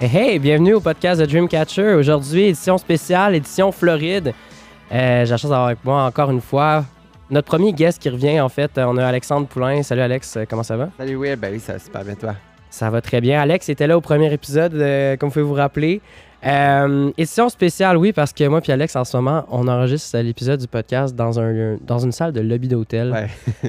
Hey, bienvenue au podcast de Dreamcatcher. Aujourd'hui, édition spéciale, édition Floride. Euh, J'ai la chance d'avoir avec moi encore une fois notre premier guest qui revient en fait. On a Alexandre Poulain. Salut Alex, comment ça va? Salut Will, ben oui, ça va super bien toi. Ça va très bien. Alex était là au premier épisode, euh, comme vous pouvez vous rappeler. Euh, édition spéciale, oui, parce que moi et Alex, en ce moment, on enregistre l'épisode du podcast dans, un, dans une salle de lobby d'hôtel. Ouais.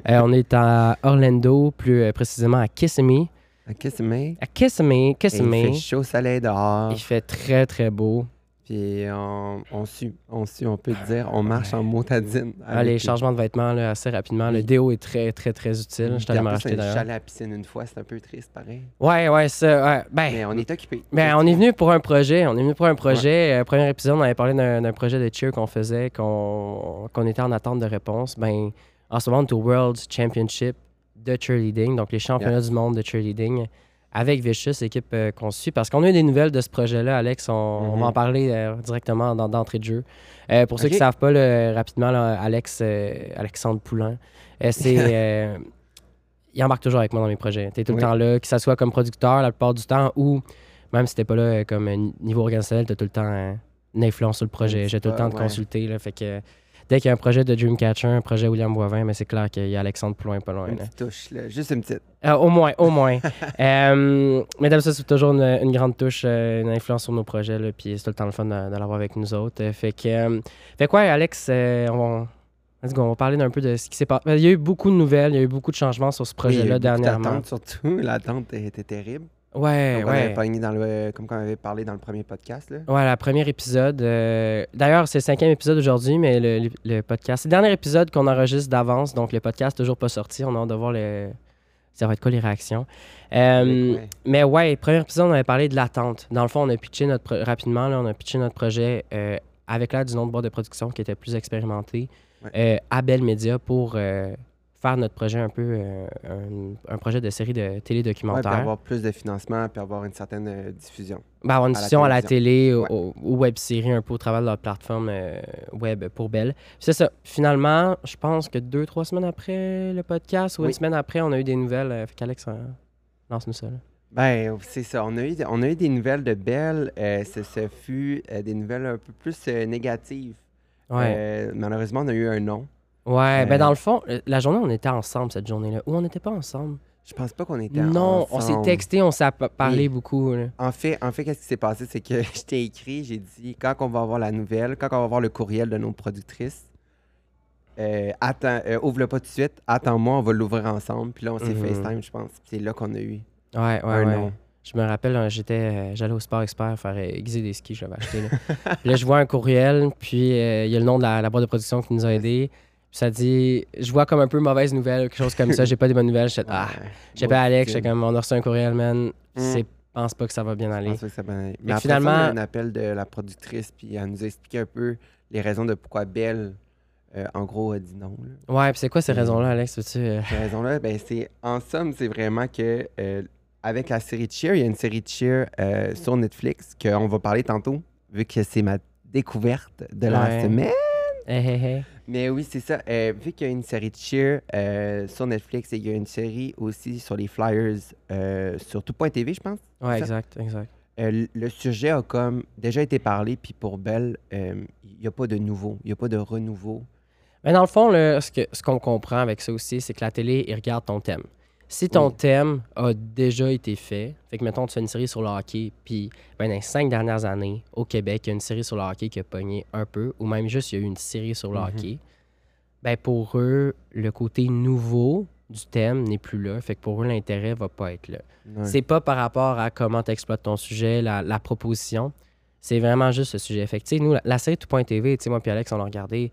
Euh, on est à Orlando, plus euh, précisément à Kissimmee. À Kissimmee. À Kissimmee, Kissimmee. Il fait chaud soleil dehors. Il fait très, très beau. Puis on, on suit, on suit, on peut dire, on marche en motadine. Ah, les changements de vêtements, là, assez rapidement. Le déo est très, très, très utile. Je Puis allé en me plus, racheter d'ailleurs. allé à la piscine une fois, c'est un peu triste pareil. Ouais, ouais, ça. ouais. Ben, Mais on est occupé. ben, on est venu pour un projet. On est venu pour un projet. Euh, premier épisode, on avait parlé d'un projet de cheer qu'on faisait, qu'on qu'on était en attente de réponse. Ben, en ce moment, on est au World Championship de cheerleading, donc les championnats du monde de cheerleading, avec Vicious, équipe euh, qu'on suit. Parce qu'on a eu des nouvelles de ce projet-là, Alex. On, on va en Mhm. parler euh, directement dans- d'entrée de jeu. Euh, pour ceux qui ne savent pas, là, rapidement, là, Alex, Alexandre Poulain, c'est. il embarque toujours avec moi dans mes projets. Tu es tout le temps là, que ce soit comme producteur la plupart du temps ou même si t'es pas là comme niveau organisationnel, tu as tout le temps une influence sur le projet. J'ai tout le temps de ouais. consulter. Là, fait que dès qu'il y a un projet de Dreamcatcher, un projet William Boivin, mais c'est clair qu'il y a Alexandre Poulain pas loin. Une petite touche, là, juste une petite. Euh, au moins, au moins. Euh, mais d'habitude, c'est toujours une, une grande touche, euh, une influence sur nos projets. Là, puis c'est tout le temps le fun de, de l'avoir avec nous autres. Fait que, fait quoi, Alex, euh, on va. let's go, on va parler d'un peu de ce qui s'est passé. Il y a eu beaucoup de nouvelles, il y a eu beaucoup de changements sur ce Oui, projet-là beaucoup dernièrement. d'attentes, surtout, l'attente était terrible. Ouais, Donc, on avait ouais. dans le, comme on avait parlé dans le premier podcast. Là. Ouais, le premier épisode. euh, D'ailleurs, c'est le cinquième épisode aujourd'hui, mais le, le- podcast. C'est le dernier épisode qu'on enregistre d'avance, donc le podcast toujours pas sorti. On a hâte de voir le... ça va être quoi les réactions. Euh, Ouais. Mais ouais, premier épisode, on avait parlé de l'attente. Dans le fond, on a pitché notre pro- rapidement, là, on a pitché notre projet euh, avec l'aide d'une autre boîte de production qui était plus expérimentée Ouais. euh, à Bell Media pour euh, faire notre projet un peu euh, un, un projet de série de Ouais, télé-documentaire. avoir plus de financement, puis avoir une certaine euh, diffusion. Ben, avoir une à la diffusion à la télé télévision. ou, ou web série un peu au travers de leur plateforme euh, web pour Bell. Puis C'est ça. Finalement, je pense que deux, trois semaines après le podcast ou une semaine après, on a eu des nouvelles. Fait qu'Alex, lance-nous ça. là. Ben, c'est ça. On a, eu, on a eu des nouvelles de Belle. Ce, ce fut des nouvelles un peu plus négatives. Ouais. Malheureusement, on a eu un non. Ouais. Ben, euh, dans le fond, euh, la journée, on était ensemble cette journée-là. Ou on n'était pas ensemble? Je pense pas qu'on était Non, on s'est texté, on s'est pa- parlé Oui. beaucoup. là. En fait, en fait qu'est-ce qui s'est passé? C'est que je t'ai écrit, j'ai dit, quand on va avoir la nouvelle, quand on va avoir le courriel de nos productrices, euh, attends, euh, ouvre-le pas tout de suite, attends-moi, on va l'ouvrir ensemble. Puis là, on s'est Mhm. FaceTime, je pense. Puis c'est là qu'on a eu Ouais, ouais, un ouais. Je me rappelle, euh, j'étais, euh, j'allais au Sport Expert faire euh, aiguiser des skis, je l'avais acheté. Là. Puis là, je vois un courriel, puis euh, il y a le nom de la, la boîte de production qui nous a aidés. Ça dit, je vois comme un peu mauvaise nouvelle, quelque chose comme ça. J'ai pas des bonnes nouvelles. J'étais, ah, j'ai pas Alex, j'étais comme, on a reçu un courriel, man. Mm. C'est, pense pas que ça va bien Je aller. pense pas que ça va aller. que Mais après finalement- ça, on a eu un appel de la productrice, puis elle nous a expliqué un peu les raisons de pourquoi Belle, euh, en gros, a dit non. là. Ouais, puis c'est quoi ces Mm. raisons-là, Alex? Veux-tu, euh, Ces raisons-là, ben, c'est, en somme, c'est vraiment que euh, avec la série Cheer, il y a une série Cheer euh, sur Netflix qu'on va parler tantôt, vu que c'est ma découverte de la Ouais. semaine. hey, hey, hey. Mais oui, c'est ça. Euh, vu qu'il y a une série Cheer euh, sur Netflix et il y a une série aussi sur les Flyers euh, sur tout.tv, je pense. Ouais, Ça- exact, exact. Le sujet a comme déjà été parlé, puis pour Belle, il n'y a pas de nouveau, il n'y a pas de renouveau. Mais dans le fond, là, ce qu'on comprend avec ça aussi, c'est que la télé, il regarde ton thème. Si ton Oui. thème a déjà été fait, fait que mettons, tu fais une série sur le hockey, puis ben, dans les cinq dernières années, au Québec, il y a une série sur le hockey qui a pogné un peu, ou même juste, il y a eu une série sur le Mhm. hockey, ben pour eux, le côté nouveau du thème n'est plus là. Fait que pour eux, l'intérêt va pas être là. C'est pas par rapport à comment tu exploites ton sujet, la, la proposition. C'est vraiment juste ce sujet. Fait que, nous, la, la série Tout.tv, tu sais, moi puis Alex, on l'a regardé.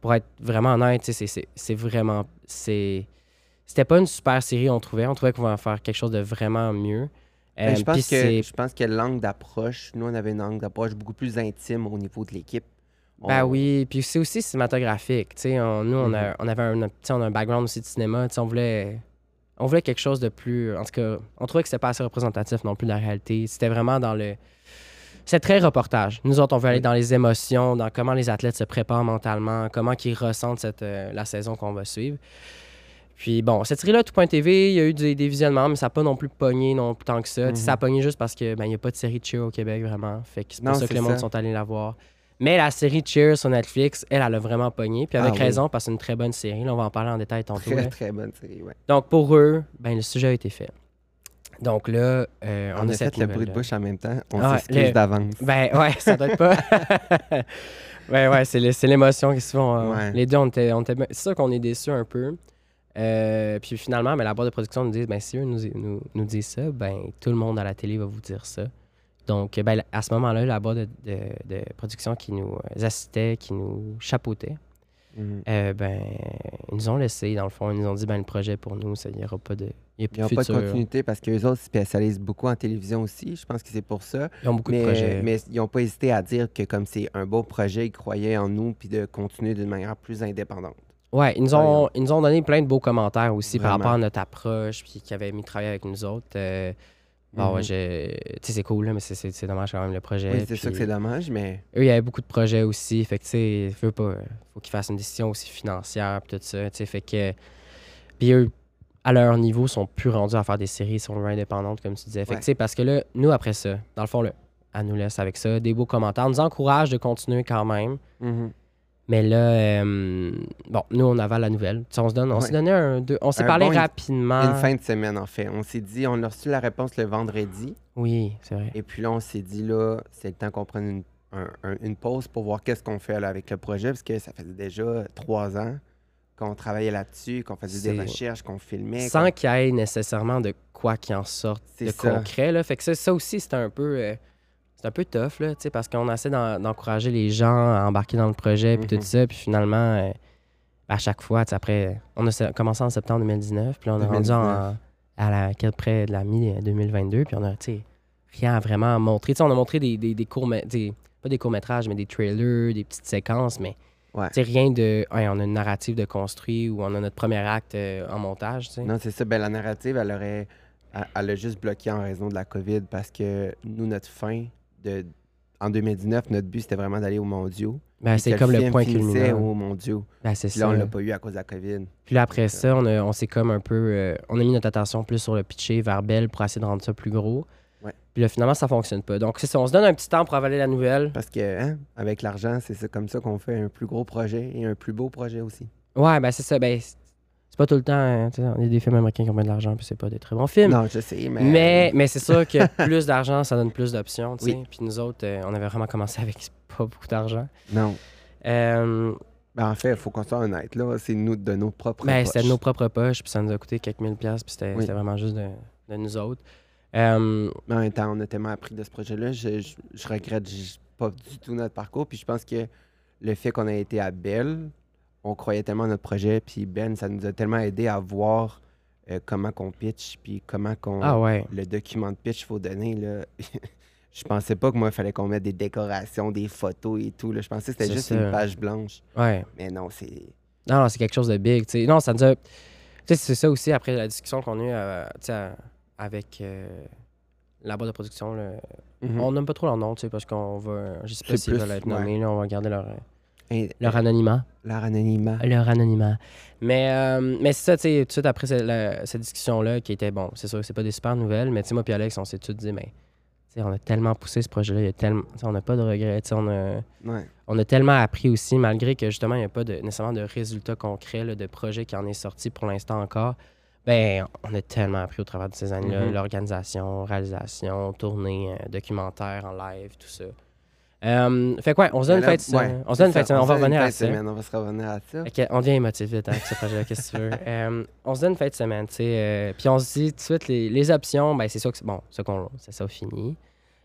Pour être vraiment honnête, c'est vraiment. c'est C'était pas une super série, on trouvait. On trouvait qu'on va faire quelque chose de vraiment mieux. Ben, Euh, je, puis pense que, je pense que l'angle d'approche, nous, on avait une angle d'approche beaucoup plus intime au niveau de l'équipe. Ben oui, puis c'est aussi cinématographique. nous, on, a, on avait un, on a un background aussi de cinéma. On voulait, on voulait quelque chose de plus. En tout cas, on trouvait que c'était pas assez représentatif non plus de la réalité. C'était vraiment dans le. C'est très reportage. Nous autres, on veut aller Oui. dans les émotions, dans comment les athlètes se préparent mentalement, comment ils ressentent cette, euh, la saison qu'on va suivre. Puis bon, cette série-là, Tout.tv, il y a eu des, des visionnements, mais ça n'a pas non plus pogné non plus tant que ça. Ça a Mhm. pogné juste parce que ben, n'y a pas de série de Cheer au Québec vraiment. Fait que c'est pour ça que mondes ça. sont allés la voir. Mais la série Cheer sur Netflix, elle, elle a vraiment pogné. Puis avec Ah oui. raison, parce que c'est une très bonne série. Là, on va en parler en détail tantôt. Très, là. très bonne série, ouais. Donc pour eux, ben, le sujet a été fait. Donc là, euh, on, On, a a fait le bruit de bouche en même temps. On Ah, s'excuse le- d'avance. Ben ouais, ça doit être pas. ben ouais, c'est le- c'est l'émotion qui se font. euh, Ouais. Les deux, on était, on était- c'est sûr qu'on est déçus un peu. Euh, puis finalement, ben, la boîte de production nous dit ben, si eux nous, nous, nous disent ça, ben tout le monde à la télé va vous dire ça. Donc, ben, à ce moment-là, la boîte de, de- de production qui nous euh, assistait, qui nous chapeautait, Mhm. euh, ben, ils nous ont laissé, dans le fond, ils nous ont dit ben, le projet pour nous, il n'y aura pas de, il y a plus Ils n'ont pas de continuité parce qu'eux autres se spécialisent beaucoup en télévision aussi. Je pense que c'est pour ça. Ils ont beaucoup de projets. mais ils n'ont pas hésité à dire que comme c'est un beau projet, ils croyaient en nous puis de continuer d'une manière plus indépendante. Ouais, ils nous, ont, ils nous ont donné plein de beaux commentaires aussi par rapport à notre approche, puis qu'ils avaient mis de travailler avec nous autres. Euh, bon, ouais, Mhm. je- tu sais, c'est cool, là, mais c'est- dommage quand même le projet. Oui, c'est ça que c'est dommage, mais Eux, il y avait beaucoup de projets aussi. Fait que, tu sais, pas, euh, faut qu'ils fassent une décision aussi financière, puis tout ça. Tu sais, fait que. Puis eux, à leur niveau, sont plus rendus à faire des séries, ils sont indépendantes, comme tu disais. Fait que, Ouais. tu sais, parce que là, nous, après ça, dans le fond, là, elle nous laisse avec ça, des beaux commentaires, nous encourage de continuer quand même. Mhm. Mais là, euh, bon, nous, on avale la nouvelle. Tu sais, on se donne, on s'est Ouais. donné un, deux, on s'est parlé bon- rapidement. une fin de semaine en fait. On s'est dit, on a reçu la réponse le vendredi. Oui, c'est vrai. Et puis là, on s'est dit, là, c'est le temps qu'on prenne une, un- un- une pause pour voir qu'est-ce qu'on fait là, avec le projet, parce que ça faisait déjà trois ans qu'on travaillait là-dessus, qu'on faisait des recherches, qu'on filmait. Sans qu'on- qu'il y ait nécessairement de quoi qui en sorte de ça. concret. Là. Fait que ça, ça aussi, c'est un peu. euh, c'est un peu tough, là, tu sais, parce qu'on essaie d'en- d'encourager les gens à embarquer dans le projet, puis Mhm. tout ça, puis finalement, euh, à chaque fois, après, on a commencé en septembre 2019, puis on est rendu en, 2019. à la, quel- près de la mi-2022, puis on a, rien à vraiment montrer. Tu sais, on a montré des, des, des courts, des, pas des courts-métrages, mais des trailers, des petites séquences, mais Ouais. tu sais, rien de, Hey, on a une narrative de construit ou on a notre premier acte euh, en montage. Non, c'est ça. Ben, la narrative, elle aurait. Elle, elle a juste bloqué en raison de la COVID parce que nous, notre fin de. En 2019, notre but, c'était vraiment d'aller aux mondiaux. Ben, c'est comme le point culminant. aux mondiaux. Ben, c'est là, on l'a pas eu à cause de la COVID. Puis là, après ça, on, a- on s'est comme un peu. euh, on a mis notre attention plus sur le pitcher vers Belle pour essayer de rendre ça plus gros. Ouais. Puis là, finalement, ça fonctionne pas. Donc, c'est ça. On se donne un petit temps pour avaler la nouvelle. Parce que, hein, avec l'argent, c'est comme ça qu'on fait un plus gros projet et un plus beau projet aussi. Ouais, ben, c'est ça. Ben, c'est pas tout le temps. hein, y a des films américains qui ont bien de l'argent, puis c'est pas des très bons films. Non, je sais, mais. Mais, mais c'est sûr que plus d'argent, ça donne plus d'options. tu sais. Oui. Puis nous autres, euh, on avait vraiment commencé avec pas beaucoup d'argent. Non. Euh, Ben, en fait, il faut qu'on soit honnête, là. C'est nous, de nos propres ben, c'était de poches. nos propres poches, puis ça nous a coûté quelques mille piastres, puis c'était Oui. vraiment juste de, de nous autres. Euh, Mais en même temps, on a tellement appris de ce projet-là. Je, je, je regrette pas du tout notre parcours. Puis je pense que le fait qu'on ait été à Belle, on croyait tellement à notre projet. Puis Ben, ça nous a tellement aidé à voir euh, comment qu'on pitch. Puis comment qu'on. ah ouais. Le document de pitch, il faut donner. Là. je pensais pas que moi, il fallait qu'on mette des décorations, des photos et tout. Là. Je pensais que c'était juste ça. une page blanche. Ouais. Mais non, c'est. Non, non, c'est quelque chose de big. Non, ça nous a. Tu sais, c'est ça aussi après la discussion qu'on a eue euh, avec euh, la boîte de production. là. Mhm. On nomme pas trop leur nom, tu sais, parce qu'on va. Je sais pas s'ils veulent être ouais. nommés, là, on va garder leur, Et- leur anonymat. leur anonymat. Leur anonymat. Mais, euh, mais c'est ça, tu sais, tout de suite après cette, la- cette discussion-là, qui était, bon, c'est sûr que c'est pas des super nouvelles, mais tu sais, moi puis Alex, on s'est tous dit, mais, tu sais, on a tellement poussé ce projet-là, tellement, on n'a pas de regrets, tu sais, on a, Ouais. on a tellement appris aussi, malgré que justement, il n'y a pas de, nécessairement de résultats concrets, là, de projet qui en est sorti pour l'instant encore. Ben, on a tellement appris au travers de ces années-là, Mhm. l'organisation, réalisation, tournée, euh, documentaire en live, tout ça. Euh, fait quoi, on se donne une fête ouais, semaine. On se donne une fête. On va revenir à ça. semaine, On va se revenir à ça. Ok, on devient émotif vite hein, avec ce projet-là, qu'est-ce que tu veux. Euh, on se donne une de semaine, tu sais. euh, puis on se dit tout de suite, les, les options, ben c'est ça que c'est bon, ça qu'on c'est ça fini.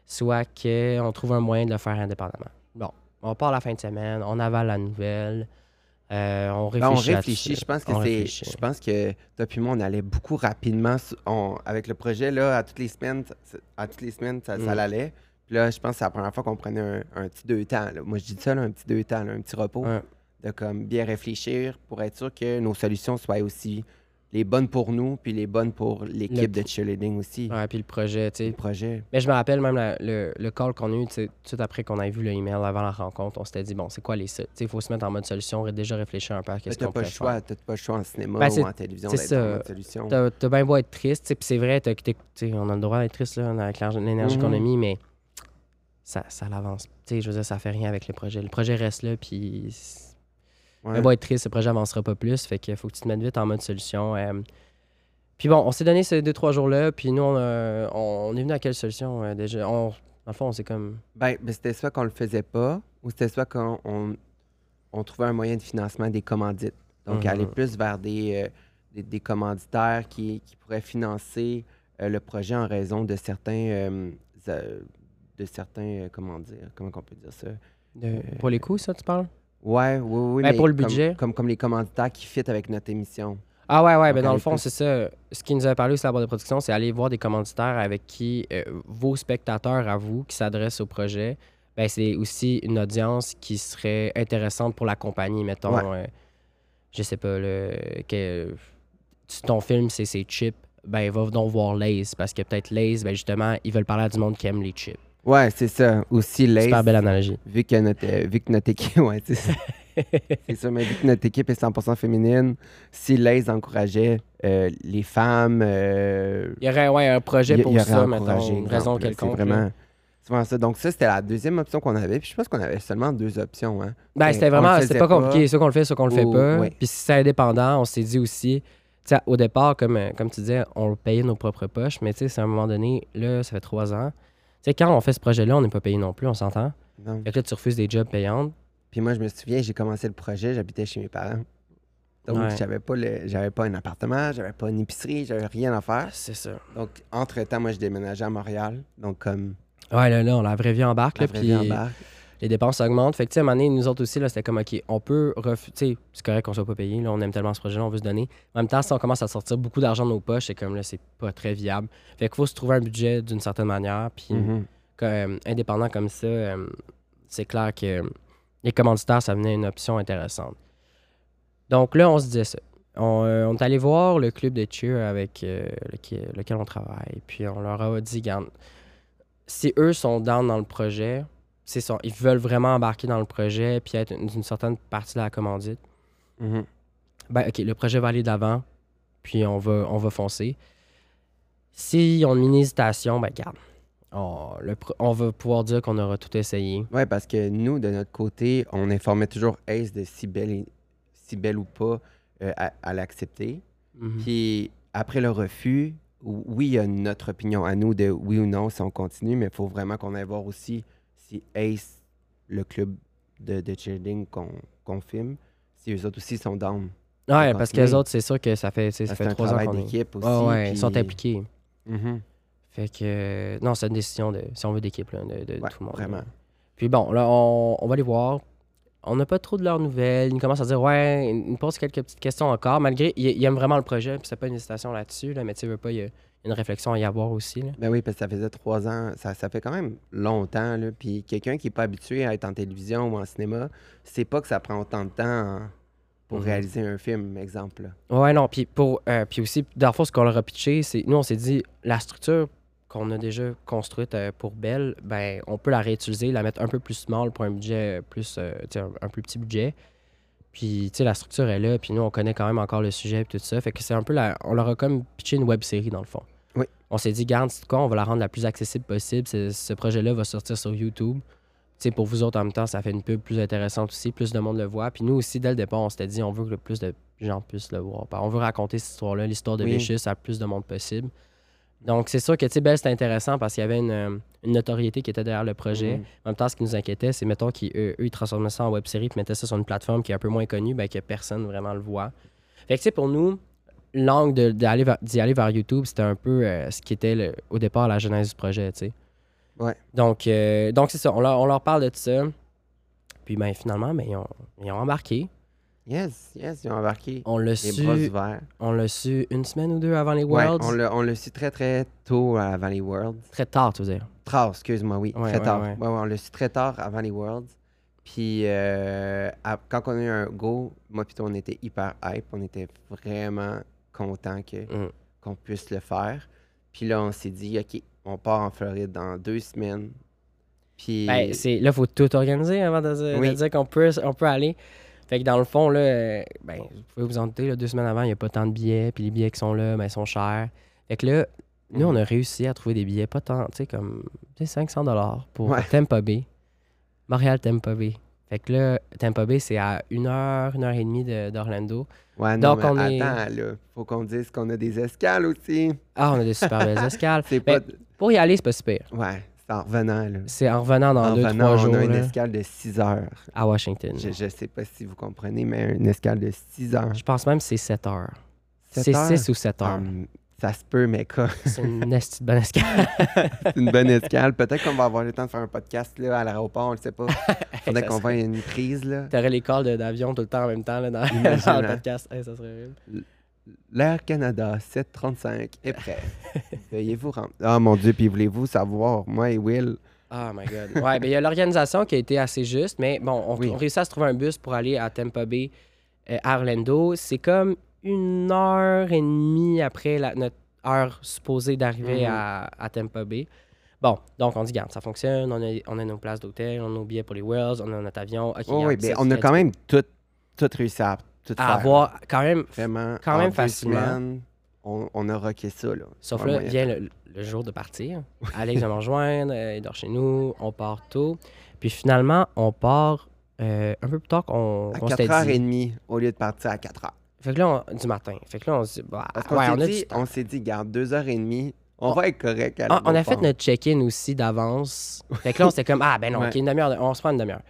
Soit qu'on trouve un moyen de le faire indépendamment. Bon, on part la fin de semaine, on avale la nouvelle, euh, on Ben, réfléchit. on réfléchit. Je pense que On c'est. réfléchit. Je pense que toi puis moi, on allait beaucoup rapidement on- avec le projet là, à toutes les semaines. À toutes les semaines, ça, ça Mm. Puis là, je pense que c'est la première fois qu'on prenait un, un petit deux temps. là. Moi, je dis ça, là, un petit deux temps, là, un petit repos. Ouais. De comme bien réfléchir pour être sûr que nos solutions soient aussi les bonnes pour nous, puis les bonnes pour l'équipe Le- de cheerleading aussi. Ouais, puis le projet, tu Le sais. projet. Mais je me rappelle même la- le, le call qu'on a eu, tout suite après qu'on ait vu le email avant la rencontre, on s'était dit, bon, c'est quoi les? Tu sais, il faut se mettre en mode solution, et déjà réfléchir un peu à qu'est-ce qu'on le choix, faire. t'as pas le choix en cinéma Ben, ou en télévision c'est d'être ça. en mode solution. T'as t'as bien beau être triste, puis c'est vrai, sais, on a le droit d'être triste là, avec l'énergie qu'on a mis, mais ça, ça l'avance. Tu sais, je veux dire, ça fait rien avec le projet. Le projet reste là, puis Ouais. bien beau être triste, le projet avancera pas plus, fait qu'il faut que tu te mettes vite en mode solution. euh. Puis bon, on s'est donné ces deux, trois jours-là, puis nous, on, a- on- on est venu à quelle solution euh, déjà? On, dans le fond, on s'est comme... Ben, ben, c'était soit qu'on le faisait pas, ou c'était soit qu'on on, on trouvait un moyen de financement des commandites. Donc, Mhm. aller plus vers des, euh, des, des commanditaires qui, qui pourraient financer euh, le projet en raison de certains, euh, euh, de certains, euh, comment dire, comment on peut dire ça? de- pour les coûts, ça, tu parles? Ouais, oui, oui. Ben, mais pour le comme- budget. Comme, comme les commanditaires qui fit avec notre émission. Ah ouais, ouais, ben dans le fond, c'est ça. Ce qui nous a parlé aussi la boîte de production, c'est aller voir des commanditaires avec qui euh, vos spectateurs à vous qui s'adressent au projet, ben c'est aussi une audience qui serait intéressante pour la compagnie, mettons. Ouais. euh, je sais pas, le, que ton film, c'est c'est chips, ben va donc voir Lays, parce que peut-être Lays, ben justement, ils veulent parler à du monde qui aime les chips. Ouais, c'est ça. Aussi, Lace, Super belle analogie. vu que notre, euh, vu que notre équipe, ouais, c'est ça. c'est ça, mais vu que notre équipe est 100% féminine, si Lace encourageait euh, les femmes, euh, Il y aurait ouais, un projet pour aurait ça, mettons, une raison exemple, quelconque. C'est vraiment, ça. Donc ça, c'était la deuxième option qu'on avait. Puis je pense qu'on avait seulement deux options. Hein. Ben, c'était vraiment, c'était pas compliqué. Soit qu'on le fait, soit qu'on le fait Ou- pas. ouais. Puis si c'est indépendant, on s'est dit aussi, au départ, comme, comme tu disais, on payait nos propres poches, mais tu sais, c'est à un moment donné, là, ça fait trois ans. Tu sais, quand on fait ce projet-là, on n'est pas payé non plus, on s'entend. Fait que là, tu refuses des jobs payantes. Puis moi, je me souviens, j'ai commencé le projet, j'habitais chez mes parents. Donc, Ouais. j'avais pas le, j'avais pas un appartement, j'avais pas une épicerie, j'avais rien à faire. C'est ça. Donc, entre-temps, moi, je déménageais à Montréal. Donc, comme Ouais, là, là, on la vraie vie embarque, la là, vraie puis vie embarque. Les dépenses augmentent. Fait que, tu sais, à un moment donné, nous autres aussi, c'était comme, OK, on peut refuser. Tu sais, c'est correct qu'on soit pas payé, là, on aime tellement ce projet-là, on veut se donner. En même temps, si on commence à sortir beaucoup d'argent de nos poches, c'est comme, là, c'est pas très viable. Fait qu'il faut se trouver un budget d'une certaine manière, puis que, euh, indépendant comme ça, euh, c'est clair que euh, les commanditaires, ça venait une option intéressante. Donc là, on se disait ça. On, euh, on est allé voir le club de cheer avec euh, lequel, lequel on travaille. Puis on leur a dit, garde, si eux sont down dans le projet, c'est ça, ils veulent vraiment embarquer dans le projet puis être une, une certaine partie de la commandite, Mhm. ben OK, le projet va aller d'avant, puis on va, on va foncer. Si on a une hésitation, ben garde, on, le pro- on va pouvoir dire qu'on aura tout essayé. Ouais, parce que nous, de notre côté, on informait toujours Ace de si belle, et- si belle ou pas euh, à, à l'accepter. Mhm. Puis après le refus, ou- oui, il y a notre opinion à nous de oui ou non si on continue, mais il faut vraiment qu'on aille voir aussi si Ace, le club de, de cheerleading qu'on filme, si eux autres aussi sont down. Ouais, faut parce que les autres, c'est sûr que ça fait, ça fait trois ans qu'on est. d'équipe aussi. Ouais, ouais, ils sont impliqués. Mhm. Fait que, euh, non, c'est une décision, de, si on veut, d'équipe, de, de Ouais, tout le monde. vraiment. là. Puis bon, là, on, on va les voir. On n'a pas trop de leurs nouvelles. Ils nous commencent à dire, ouais, ils nous posent quelques petites questions encore, malgré, ils, ils aiment vraiment le projet, puis c'est pas une hésitation là-dessus, là, mais tu veux pas, il y a une réflexion à y avoir aussi. Là. Ben oui, parce que ça faisait trois ans, ça, ça fait quand même longtemps. Là, puis quelqu'un qui n'est pas habitué à être en télévision ou en cinéma, c'est pas que ça prend autant de temps pour Mhm. réaliser un film, exemple. là. Ouais, non, puis pour, euh, puis aussi, dans le fond, ce qu'on leur a pitché, c'est, nous, on s'est dit, la structure qu'on a déjà construite euh, pour Belle, ben, on peut la réutiliser, la mettre un peu plus small pour un budget plus, euh, sais, un, un plus petit budget. Puis, tu sais, la structure est là, puis nous, on connaît quand même encore le sujet et tout ça. Fait que c'est un peu la... On leur a comme pitché une web série, dans le fond. Oui. On s'est dit, garde, c'est quoi, on va la rendre la plus accessible possible. Ce projet-là va sortir sur YouTube. Tu sais, pour vous autres, en même temps, ça fait une pub plus intéressante aussi, plus de monde le voit. Puis nous aussi, dès le départ, on s'était dit, on veut que le plus de gens puissent le voir. On veut raconter cette histoire-là, l'histoire de Oui. À plus de monde possible. Donc, c'est sûr que, tu sais, Belle, c'était intéressant parce qu'il y avait une, euh, une notoriété qui était derrière le projet. Mhm. En même temps, ce qui nous inquiétait, c'est, mettons, qu'eux, eux, ils transformaient ça en web série puis mettaient ça sur une plateforme qui est un peu moins connue, ben, que personne vraiment le voit. Fait que, tu sais, pour nous, l'angle de- d'aller vers- d'y aller vers YouTube, c'était un peu euh, ce qui était le- au départ la genèse du projet, tu sais. Ouais. Donc, euh, donc c'est ça. On leur, on leur parle de ça. Puis, ben, finalement, ben, ils, ont, ils ont embarqué. Yes, yes, ils ont embarqué. On l'a Les bras su, ouverts. on l'a su une semaine ou deux avant les Ouais, Worlds? on l'a on l'a su très, très tôt avant les Worlds. Très tard, tu veux dire? Tard, excuse-moi, oui. Ouais, très ouais, tard. ouais. Ouais, ouais, on l'a su très tard avant les Worlds. Puis euh, à- quand on a eu un go, moi plutôt on était hyper hype. On était vraiment content que, Mm. qu'on puisse le faire. Puis là, on s'est dit, OK, on part en Floride dans deux semaines. Puis. Ben, là, il faut tout organiser avant de, dire- de Oui. dire qu'on peut, on peut aller. Fait que dans le fond, là, euh, ben, vous pouvez vous en douter, là, deux semaines avant, il n'y a pas tant de billets. Puis les billets qui sont là, ben, ils sont chers. Fait que là, nous, on a réussi à trouver des billets pas tant, tu sais, comme tu sais, 500 pour Ouais. Tampa Bay. Montréal, Tampa Bay. Fait que là, Tampa Bay, c'est à une heure, une heure et demie de- d'Orlando. ouais, non, donc, mais on est- attends, là. Faut qu'on dise qu'on a des escales aussi. Ah, on a des super belles escales. Ben, pas. Pour y aller, c'est pas super. Ouais, c'est en revenant, là. C'est en revenant dans en deux, revenant, trois on jours a une escale de 6 heures. à Washington. Je, je sais pas si vous comprenez, mais une escale de 6 heures. Je pense même que c'est 7 heures. C'est heures? 6 ou 7 heures. Hum, ça se peut, mais quoi? C'est une bonne escale. c'est une bonne escale. Peut-être qu'on va avoir le temps de faire un podcast là, à l'aéroport, on le sait pas. Faudrait qu'on voie une prise, là. T'aurais les calls d'avion tout le temps en même temps là, dans, le hein. podcast. Hey, ça serait horrible. L'Air Canada 735 est prêt. Veuillez vous rendre. Ah mon Dieu, puis voulez-vous savoir, moi et Will, Oh my god. Ouais, ben il y a l'organisation qui a été assez juste, mais bon, on, Oui. on réussit à se trouver un bus pour aller à Tampa Bay, euh, à Orlando. C'est comme une heure et demie après la- notre heure supposée d'arriver Mhm. à, à Tampa Bay. Bon, donc on dit, garde, ça fonctionne, on a, on a nos places d'hôtel, on a nos billets pour les Wells, on a notre avion. Oh, oui, ben, on a quand même tout, tout réussi à tout à faire. avoir quand même. Vraiment, quand même facilement. semaines, on, on a rocké ça. Là. Sauf là, vient le, le jour de partir. Alex va me rejoindre, euh, il dort chez nous, on part tôt. Puis finalement, on part euh, un peu plus tard qu'on À s'était 4h30 dit. au lieu de partir à 4h. Fait que là, on- du matin. Fait que là, on se dit, bah, ouais, s'est on du dit, on s'est dit, garde, 2h30, on On- va être correct à Ah, on a fait notre check-in aussi d'avance. Fait que là, on s'était comme, ah, ben non, Ouais. ok, une demi-heure, de- on se prend une demi-heure.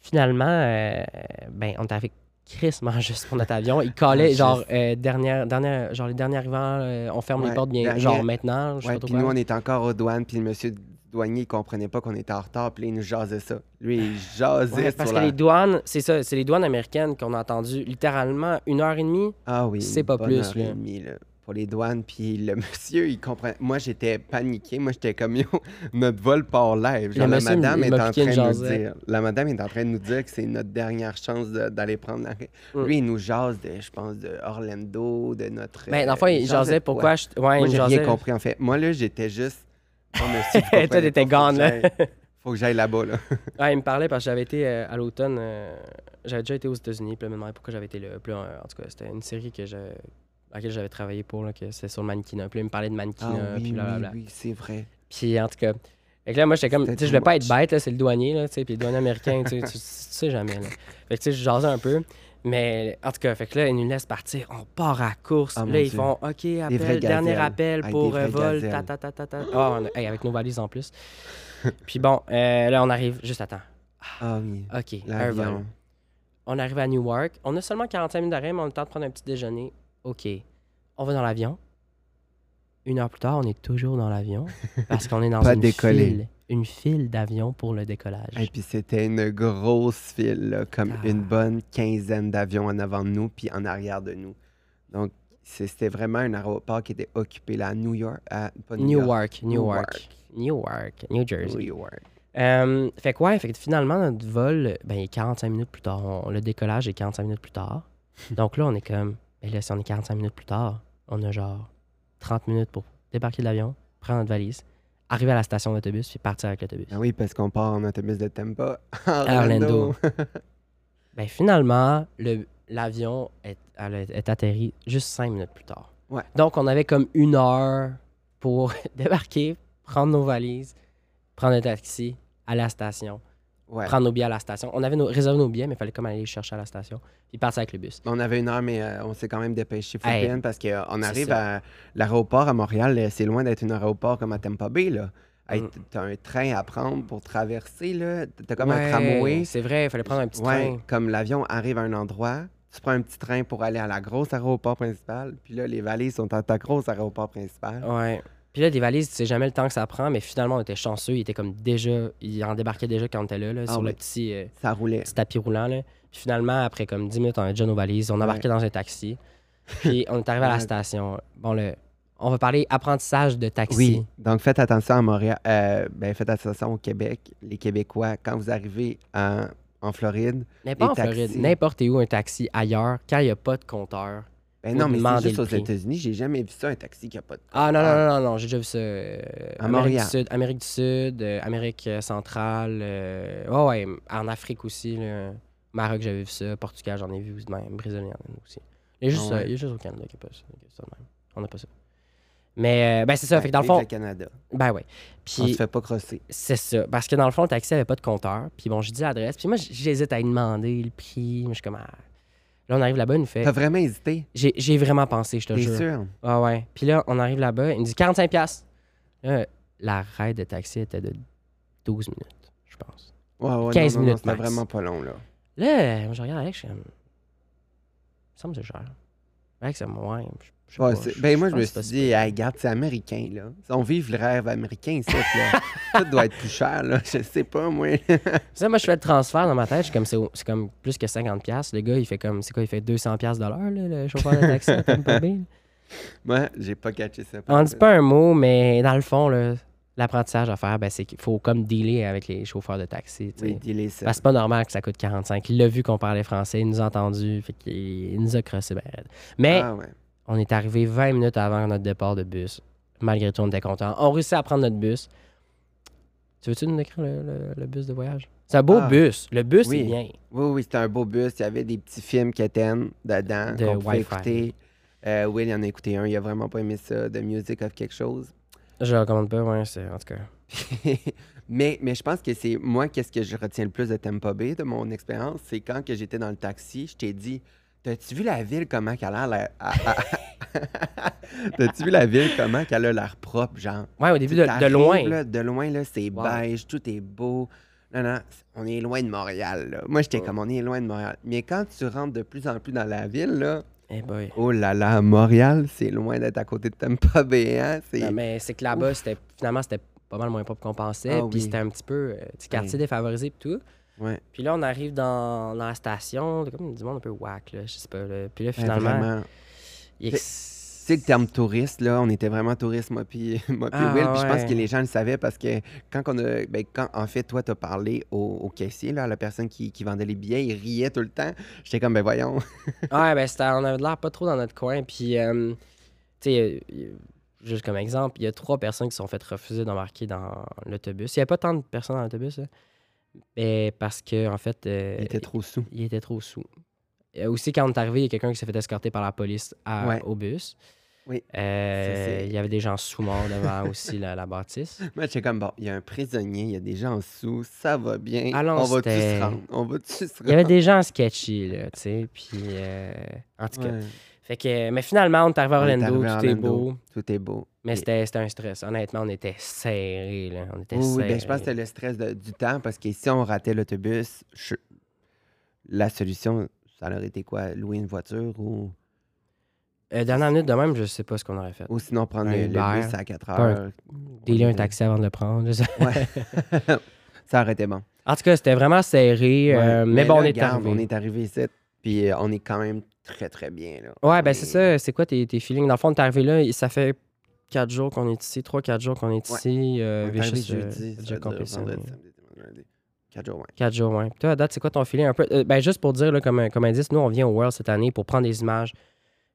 Finalement, euh, ben, on était avec crissement juste pour notre avion. Il collait, Juste. genre, euh, dernière, dernière, genre, les derniers arrivants, euh, on ferme les portes bien, genre, maintenant, Ouais, puis nous, on était encore aux douanes, puis le monsieur douanier, il comprenait pas qu'on était en retard, puis il nous jasait ça. Lui, il jasait Ouais, parce sur que la... les douanes, c'est ça, c'est les douanes américaines qu'on a entendu littéralement une heure et demie. Ah oui, c'est pas plus, heure et demie, là, pour les douanes, puis le monsieur, il comprenait... Moi, j'étais paniqué. Moi, j'étais comme, yo, notre vol part live. Genre, la madame m'a est en train de nous dire... La madame est en train de nous dire que c'est notre dernière chance d'aller prendre l'arrêt. Mm. Lui, il nous jase, de, je pense, de Orlando, de notre... Ben, dans le fond, euh, il jasait pourquoi. Je... Ouais, Moi, j'ai rien compris, en fait. Moi, là, j'étais juste... Oh, monsieur, Toi, t'étais gone, que là. j'aille- Faut que j'aille là-bas, là. Ouais, il me parlait parce que j'avais été euh, à l'automne. euh, j'avais déjà été aux États-Unis. Puis là, il me demandait pourquoi j'avais été là. Puis là, en tout cas, c'était une série que à laquelle j'avais travaillé pour. Là, que c'était sur le mannequin. Puis là, il me parlait de mannequin. Ah oui, puis oui, blablabla. oui, c'est vrai. Puis en tout cas. Fait que là, moi, j'étais comme. Tu sais, je voulais pas être bête, là, c'est le douanier, là, tu sais. Puis le douanier américain, tu sais, tu tu sais jamais, là. Fait que tu sais, je jasais un peu. Mais en tout cas, fait que là, ils nous laissent partir. On part à la course. Ah, là, ils Dieu. font OK, appel, dernier appel pour euh, vol. Ta, gazelles. ta, ta, ta, ta. Ah, on a- hey, avec nos valises en plus. Puis bon, euh, là, on arrive. Juste attends. Ah oui, OK, un vol. On arrive à Newark. On a seulement 45 minutes d'arrêt, mais on a le temps de prendre un petit déjeuner. OK. On va dans l'avion. Une heure plus tard, on est toujours dans l'avion parce qu'on est dans Pas une décollé. file, une file d'avions pour le décollage. Et puis c'était une grosse file, là, comme Ah. une bonne quinzaine d'avions en avant de nous, puis en arrière de nous. Donc c'était vraiment un aéroport qui était occupé là à New York. À, pas New York, Newark, Newark, New Jersey. New York. Euh, fait que ouais, fait que finalement, notre vol, ben, il est 45 minutes plus tard. On- le décollage est 45 minutes plus tard. Donc là, on est comme, ben là, si on est 45 minutes plus tard, on a genre 30 minutes pour débarquer de l'avion, prendre notre valise, arriver à la station d'autobus, puis partir avec l'autobus. Ah oui, parce qu'on part en autobus de Tampa à Orlando. Ben finalement, le- l'avion est, atterri juste 5 minutes plus tard. Ouais. Donc, on avait comme une heure pour débarquer, prendre nos valises, prendre un taxi, aller à la station. Ouais. prendre nos billets à la station. On avait nos, réservé nos billets, mais il fallait comme aller les chercher à la station. Puis partir avec le bus. On avait une heure, mais euh, on s'est quand même dépêché faut Hey, bien, parce qu'on c'est arrive à l'aéroport à Montréal. euh, C'est loin d'être un aéroport comme à Tampa Bay. Là. Hey, Mm. T'as un train à prendre pour traverser. là. T'as comme un tramway. C'est vrai, il fallait prendre un petit Ouais, train. comme l'avion arrive à un endroit, tu prends un petit train pour aller à la grosse aéroport principale, puis là, les valises sont à ta grosse aéroport principale. Ouais. Puis là, des valises, tu sais jamais le temps que ça prend, mais finalement, on était chanceux. Il était comme déjà. Il en débarquait déjà quand on était là, là, Ah sur le petit, euh, Ça roulait. petit tapis roulant. Là. Puis finalement, après comme 10 minutes, on a déjà nos valises. On Ouais. embarquait dans un taxi. Puis on est arrivé à la station. Bon, le, on va parler apprentissage de taxi. Oui, donc faites attention à Montréal. euh, ben, faites attention au Québec. Les Québécois, quand vous arrivez en, en Floride, Mais pas Floride, n'importe où un taxi ailleurs, quand il n'y a pas de compteur, Ben non, mais c'est juste aux. États-Unis. J'ai jamais vu ça, un taxi qui a pas de Ah non, non, non, non, non, j'ai déjà vu ça. euh, À Amérique Montréal. du Sud, Amérique du Sud, euh, Amérique euh, centrale. euh, ouais, ouais, en Afrique aussi. Là. Maroc, j'avais vu ça. Portugal, j'en ai vu même. Brésil, il y en a aussi. Il y a juste, Ah ouais. il y a juste au Canada qui a pas ça. même. On n'a pas ça. Mais, ben, c'est ça. Ben, fait que dans le fond, le Canada. ben ouais. On se Puis, fait pas crosser. c'est ça. Parce que dans le fond, le taxi avait pas de compteur. Puis bon, je dis l'adresse. Puis moi, j'hésite à lui demander le prix. Mais je suis comme, ah. Là, on arrive là-bas, il nous fait. T'as vraiment hésité? J'ai j'ai vraiment pensé, je te jure. sûr? Ah ouais. Puis là, on arrive là-bas, il me dit 45$. piastres. Là, la ride de taxi était de 12 minutes, je pense. Ouais, ouais, 15 non, non, non, minutes C'était max. vraiment pas long, là. Là, moi, je regarde Alex, je suis comme. Me semble que c'est cher. Alex, c'est moins. Je, Ouais, pas, ben moi, je me suis dit, hey, regarde, c'est américain, là. On vive le rêve américain là. Tout doit être plus cher, là. Je sais pas, moi. Ça, moi, je fais le transfert dans ma tête. Je suis comme, c'est comme plus que 50$. piastres. Le gars, il fait comme, c'est quoi, il fait 200$ piastres de l'heure, le chauffeur de taxi à moi, j'ai pas catché ça. On dit pas un mot, mais dans le fond, là, l'apprentissage à faire, ben, c'est qu'il faut comme dealer avec les chauffeurs de taxi. Oui, ça. C'est pas normal que ça coûte 45. Il l'a vu qu'on parlait français, il nous a entendu, fait qu'il il nous a crossé ben. Mais Ah, ouais. On est arrivé 20 minutes avant notre départ de bus. Malgré tout, on était contents. On réussit à prendre notre bus. Tu veux-tu nous décrire le, le- le bus de voyage? C'est un beau Ah. bus. Le bus, Oui. c'est bien. Oui, oui, c'était un beau bus. Il y avait des petits films quétaines dedans De qu'on pouvait écouter. Euh, Will, il en a écouté un. Il a vraiment pas aimé ça. The Music of quelque chose. Je le recommande pas, ouais, c'est en tout cas. mais, mais je pense que c'est moi, qu'est-ce que je retiens le plus de Tampa Bay, de mon expérience, c'est quand que j'étais dans le taxi, je t'ai dit, t'as-tu vu la ville comment qu'elle a l'air... T'as-tu vu la ville comment qu'elle a l'air propre, genre? Ouais, au début, de, loin. là, de loin, là, c'est Wow. beige, tout est beau. Non, non, on est loin de Montréal, là. Moi, j'étais Ouais. comme, on est loin de Montréal. Mais quand tu rentres de plus en plus dans la ville, là, Eh boy. oh là là, Montréal, c'est loin d'être à côté de Tampa Bay, hein? C'est... Non, mais c'est que là-bas, c'était finalement, c'était pas mal moins pop qu'on pensait. Ah puis oui. c'était un petit peu euh, petit quartier Ouais. défavorisé et tout. Ouais, Puis là, on arrive dans, dans la station, comme du monde un peu whack, là, je sais pas. là. Puis là, ouais, finalement, Tu sais, le terme touriste, là, on était vraiment touriste, moi puis Ah, Will. Puis je pense ouais. que les gens le savaient parce que quand on a. Ben, quand, en fait, toi, t'as parlé au, au caissier, là, à la personne qui, qui vendait les billets, il riait tout le temps. J'étais comme, ben voyons. Ouais, ben, c'était- on avait l'air pas trop dans notre coin. Puis, euh, tu sais, euh, juste comme exemple, il y a trois personnes qui se sont fait refuser d'embarquer dans l'autobus. Il n'y avait pas tant de personnes dans l'autobus, là. Parce que, en fait, euh, Il était trop sous. il était trop sous. Euh, aussi, quand on est arrivé, il y a quelqu'un qui s'est fait escorter par la police à- Ouais. au bus. Oui. Euh, Ça, il y avait des gens sous-morts devant aussi la, la bâtisse. Moi, j'étais comme, bon, il y a un prisonnier, il y a des gens sous, ça va bien. Allons, on va-tu c'était- se rendre? On se rendre? Il y avait des gens sketchy, là, tu sais. Puis, euh, en tout cas. Ouais. Fait que, mais finalement, on est arrivé à Orlando, tout est beau. Tout est beau. Mais c'était c'était un stress. Honnêtement, on était serrés, là. On était Oui, ben, je pense que c'était le stress de- du temps parce que si on ratait l'autobus, je- la solution, ça aurait été quoi? Louer une voiture ou, Euh, dernière minute de même, je sais pas ce qu'on aurait fait. ou sinon prendre Un le, bus à 4 Pas un- heures. Délire un taxi avant de le prendre. sais. Ouais. ça aurait été bon. En tout cas, c'était vraiment serré. euh, mais, bon, là, on est regarde, arrivé. On est arrivé ici, puis euh, on est quand même très, très bien. Là. Ouais, ben c'est est- ça. C'est quoi tes, tes feelings? Dans le fond, on est arrivé là, et ça fait 4 jours qu'on est ici, 3-4 jours qu'on est Ouais. ici. Euh, On est arrivé Vicious, euh, jeudi, a ça déjà veut dire complété. vendredi, samedi, dimanche, lundi. Quatre jours, ouais. 4 jours, ouais. Puis toi, à date, c'est quoi ton feeling un peu? Euh, ben, juste pour dire, là, comme, comme indice, nous, on vient au World cette année pour prendre des images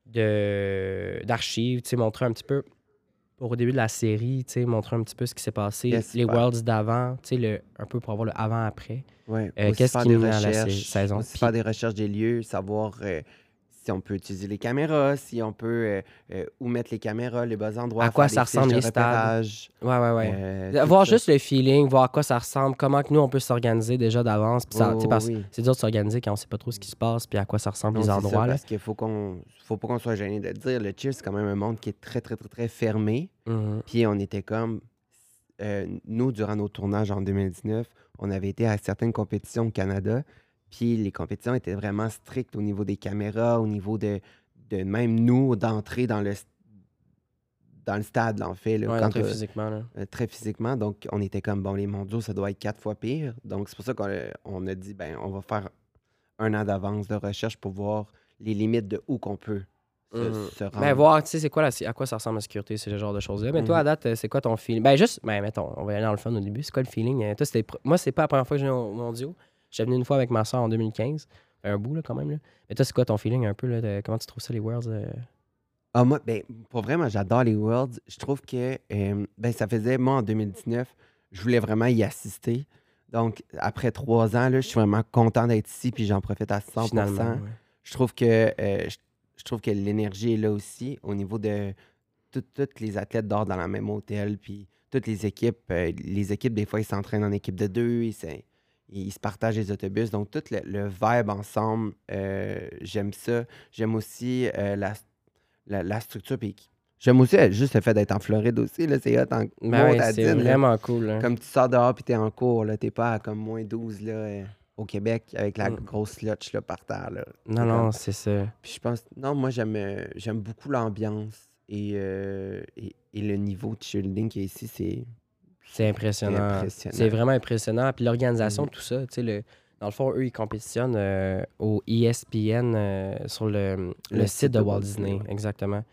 de d'archives, tu sais, montrer un petit peu, au début de la série, tu sais, montrer un petit peu ce qui s'est passé, Yes, les super. Worlds d'avant, tu sais, le- un peu pour avoir le avant-après. Ouais. Euh, qu'est-ce qui mène à la saison? Puis- faire des recherches des lieux, savoir euh, si on peut utiliser les caméras, si on peut euh, euh, où mettre les caméras, les bons endroits. À quoi ça ressemble, les stades? Ouais, ouais, ouais. euh, voir juste le feeling, voir à quoi ça ressemble, comment que nous, on peut s'organiser déjà d'avance. Oh, parce oui. c'est dur de s'organiser quand on sait pas trop ce qui se passe, puis à quoi ça ressemble Non, les c'est ça, endroits. là. parce qu'il faut qu'on faut pas qu'on soit gêné de le dire. Le cheer, c'est quand même un monde qui est très, très, très, très fermé. Mhm. Puis on était comme. euh, nous, durant nos tournages en 2019, on avait été à certaines compétitions au Canada. Puis les compétitions étaient vraiment strictes au niveau des caméras, au niveau de, de même nous, d'entrer dans le, dans le stade, là, en fait. là, Ouais, quand, très euh, physiquement. Là. euh, très physiquement. Donc, on était comme, bon, les mondiaux, ça doit être quatre fois pire. Donc, c'est pour ça qu'on a- on a dit, ben, on va faire un an d'avance de recherche pour voir les limites de où qu'on peut se, Mhm. se rendre. Ben, voir, tu sais, c'est quoi la, à quoi ça ressemble la sécurité, c'est le genre de choses-là. Mais toi, à date, euh, c'est quoi ton feeling? Ben, juste, ben, mettons, on va y aller dans le fun au début. C'est quoi le feeling? Euh, Toi, c'était, moi, c'est pas la première fois que je viens aux mondiaux. J'étais venu une fois avec ma soeur en 2015. un bout là, quand même. Là. Mais toi, c'est quoi ton feeling un peu? Là, de- comment tu trouves ça, les Worlds? euh? Ah, moi, ben, pour vrai, moi, j'adore les Worlds. Je trouve que euh, ben, ça faisait, moi, en 2019, je voulais vraiment y assister. Donc, après trois ans, là, je suis vraiment content d'être ici, puis j'en profite à 100 Finalement, ouais. Je trouve que euh, je, je trouve que l'énergie est là aussi au niveau de tous les athlètes dorment dans le même hôtel, puis toutes les équipes, euh, les équipes, des fois, ils s'entraînent en équipe de deux, ils, ils se partagent les autobus. Donc, tout le, le vibe ensemble, euh, j'aime ça. J'aime aussi euh, la, la, la structure, puis j'aime aussi euh, juste le fait d'être en Floride aussi, c'est hot en Ben ouais, c'est là. vraiment cool. hein. Comme tu sors dehors puis t'es en cours, t'es pas à comme moins 12 là, au Québec avec la Mm. grosse slotch là, par terre. Là. Non, non, c'est ça. Puis je pense, non, moi j'aime j'aime beaucoup l'ambiance et, et, et le niveau de cheerleading qui est ici, c'est. C'est impressionnant. C'est vraiment impressionnant. Puis l'organisation de tout ça, tu sais, le- dans le fond, eux, ils compétitionnent euh, au ESPN euh, sur le, le site de Walt Disney. Exactement.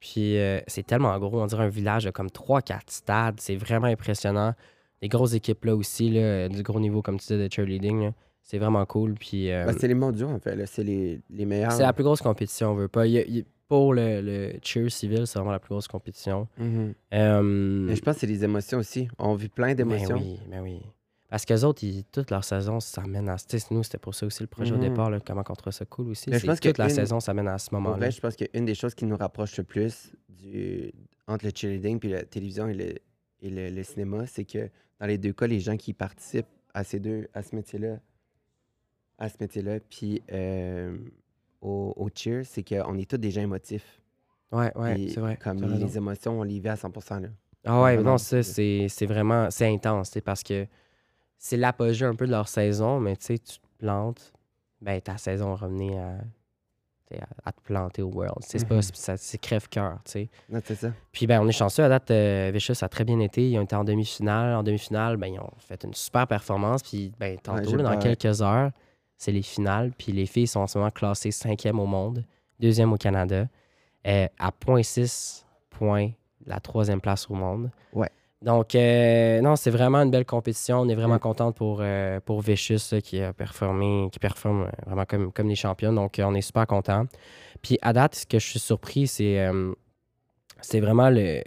Puis euh, c'est tellement gros, on dirait un village de comme 3-4 stades. C'est vraiment impressionnant. Des grosses équipes là aussi, là, du gros niveau, comme tu disais, de cheerleading. C'est vraiment cool. Puis Ben, c'est les mondiaux en fait, c'est les, les meilleurs. c'est la plus grosse compétition, on veut pas. Il y a- il y a- pour le, le cheer civil, c'est vraiment la plus grosse compétition. Mhm. Mais je pense que c'est les émotions aussi. On vit plein d'émotions. Ben oui, ben oui. Parce qu'eux autres, ils- toute leur saison, ça mène à. Tu sais, nous, c'était pour ça aussi le projet Mhm. au départ, là, comment qu'on trouve ça cool aussi. Mais je pense que toute la une- saison, ça mène à ce moment-là. je pense qu'une des choses qui nous rapproche le plus du, entre le cheerleading puis la télévision et le, et le, le cinéma, c'est que dans les deux cas, les gens qui participent à ces deux, à ce métier-là, à ce métier-là, puis euh, au, au cheer, c'est qu'on est tous gens émotifs. Ouais, ouais, c'est vrai. Comme les émotions, on les vit à 100%. Là. Ah ouais, non, ça, c'est- vraiment. C'est intense, parce que c'est l'apogée un peu de leur saison, mais tu sais, tu te plantes, ben ta saison revenait à, à, à te planter au World. C'est pas- Mhm. crève-cœur, tu sais. Non, c'est ça. Puis ben, on est chanceux. À date, euh, Vicious a très bien été. Ils ont été en demi-finale. En demi-finale, ben, ils ont fait une super performance. Puis ben, tantôt, là, dans quelques heures, c'est les finales. Puis les filles sont en ce moment classées cinquième au monde, deuxième au Canada, euh, à 0.6 points la troisième place au monde. Ouais. Donc, euh, non, c'est vraiment une belle compétition. On est vraiment Mm. contente pour, euh, pour Vicious là, qui a performé, qui performe euh, vraiment comme, comme les champions. Donc, on est super contents. Puis à date, ce que je suis surpris, c'est c'est vraiment le.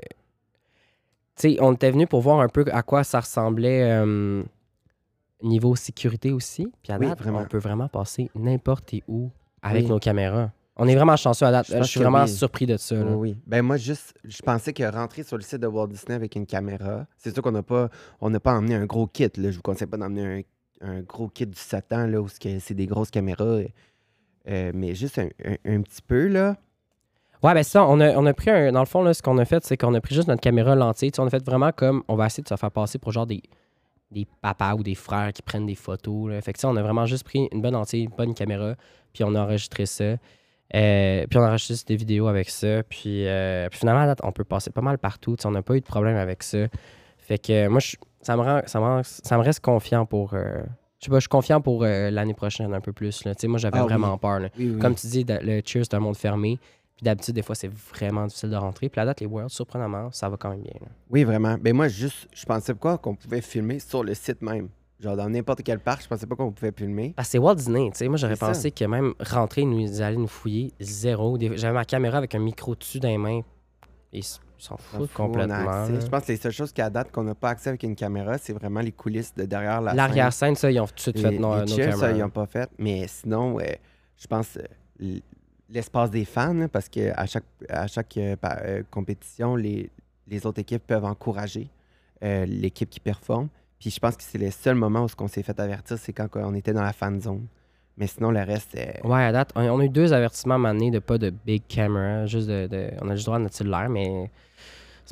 Tu sais, on était venu pour voir un peu à quoi ça ressemblait niveau sécurité aussi. Puis à Oui, date, vraiment. on peut vraiment passer n'importe où avec Oui. nos caméras. On est vraiment chanceux à date. Je suis vraiment oui. surpris de ça. là. Oui. Ben moi, juste, je pensais que rentrer sur le site de Walt Disney avec une caméra, c'est sûr qu'on n'a pas, on pas emmené un gros kit. Là. Je vous conseille pas d'emmener un, un gros kit du Satan, là, où c'est des grosses caméras. euh, mais juste un, un- un petit peu, là. Ouais, ben ça, on a, on a pris un. Dans le fond, là, ce qu'on a fait, c'est qu'on a pris juste notre caméra lentille. On a fait vraiment comme. On va essayer de se faire passer pour genre des, des papas ou des frères qui prennent des photos. Là. Fait que ça, on a vraiment juste pris une bonne lentille, une bonne caméra, puis on a enregistré ça. Euh, puis on a enregistré des vidéos avec ça. Puis, euh, puis finalement, à date, on peut passer pas mal partout. Tu sais, on n'a pas eu de problème avec ça. Fait que moi, je- ça, me rend, ça, me rend- ça me reste confiant pour. euh, je sais pas, je suis confiant pour l'année prochaine un peu plus. Là. Tu sais, moi, j'avais Ah oui. vraiment peur. là. Oui, oui. Comme tu dis, le cheer, c'est un monde fermé. Puis d'habitude, des fois, c'est vraiment difficile de rentrer. Puis la date, les Worlds, surprenamment, ça va quand même bien. là. Oui, vraiment. Ben moi, juste, je pensais pas qu'on pouvait filmer sur le site même. Genre, dans n'importe quel parc, je pensais pas qu'on pouvait filmer. Parce que c'est Walt Disney, tu sais. Moi, j'aurais C'est ça. pensé que même rentrer, nous allait nous fouiller zéro. Des- J'avais ma caméra avec un micro dessus dans les mains. Et ils s- ils s'en foutent fout, on a complètement. accès. là. Je pense que les seules choses qu'à date qu'on n'a pas accès avec une caméra, c'est vraiment les coulisses de derrière la scène. L'arrière-scène, ça, ils ont tout de suite Les, fait nos, les nos cheers, ça, caméras. ils n'ont pas fait. Mais sinon, euh, je pense euh, l- l'espace des fans, parce qu'à chaque, à chaque euh, euh, compétition, les, les autres équipes peuvent encourager euh, l'équipe qui performe. Puis je pense que c'est le seul moment où ce qu'on s'est fait avertir, c'est quand on était dans la fan zone. Mais sinon, le reste, euh, Ouais, à date, on, a eu deux avertissements manés de pas de big camera. Juste de, de- on a juste droit de notre cellulaire, mais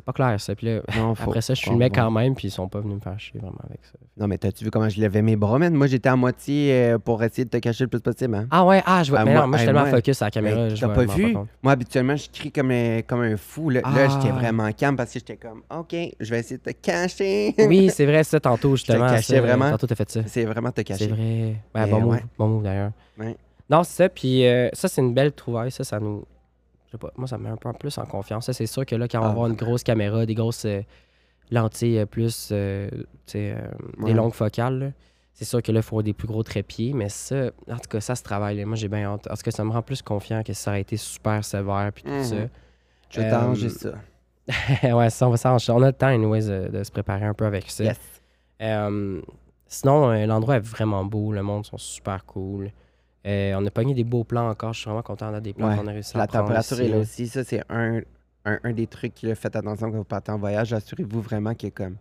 c'est pas clair ça. Puis là, non, après ça, je revoir. quand même, puis ils sont pas venus me faire chier vraiment avec ça. Non, mais t'as-tu vu comment je levais mes bras, man? Moi, j'étais à moitié euh, pour essayer de te cacher le plus possible. Hein? Ah ouais, ah, je vois. Ah, mais moi- non, moi, je suis tellement moi- focus à la caméra. Je t'as pas vu? Moi, habituellement, je crie comme un, comme un fou. Là, Là, j'étais Ah. vraiment calme parce que j'étais comme, OK, je vais essayer de te cacher. Oui, c'est vrai, ça, tantôt, justement. cachais ça, vraiment. Tantôt, t'as fait ça. c'est vraiment te C'est cacher. vrai. Ouais, Mais bon move, bon move d'ailleurs. Non, c'est ça. Puis euh, ça, c'est une belle trouvaille. Ça, ça nous. Je sais pas, moi, ça me met un peu plus en confiance. Ça, c'est sûr que là, quand on va Ah, avoir une grosse caméra, des grosses euh, lentilles euh, plus, euh, tu sais, des longues focales, C'est sûr que là, il faut avoir des plus gros trépieds, mais ça, en tout cas, ça se travaille. Moi, j'ai bien hâte. En tout cas, ça me rend plus confiant que ça aurait été super sévère puis tout Mhm. ça. Je vais t'arranger ça. ouais, ça, on va s'arranger. On a le temps, anyways, de, de se préparer un peu avec ça. Yes. Sinon, l'endroit est vraiment beau. Le monde sont super cool. Euh, on a pogné des beaux plans encore. Je suis vraiment content d'avoir des plans Ouais. qu'on a réussi à La température est là aussi. Ça, c'est un, un, un des trucs qui a fait attention quand vous partez en voyage. Assurez-vous vraiment que comme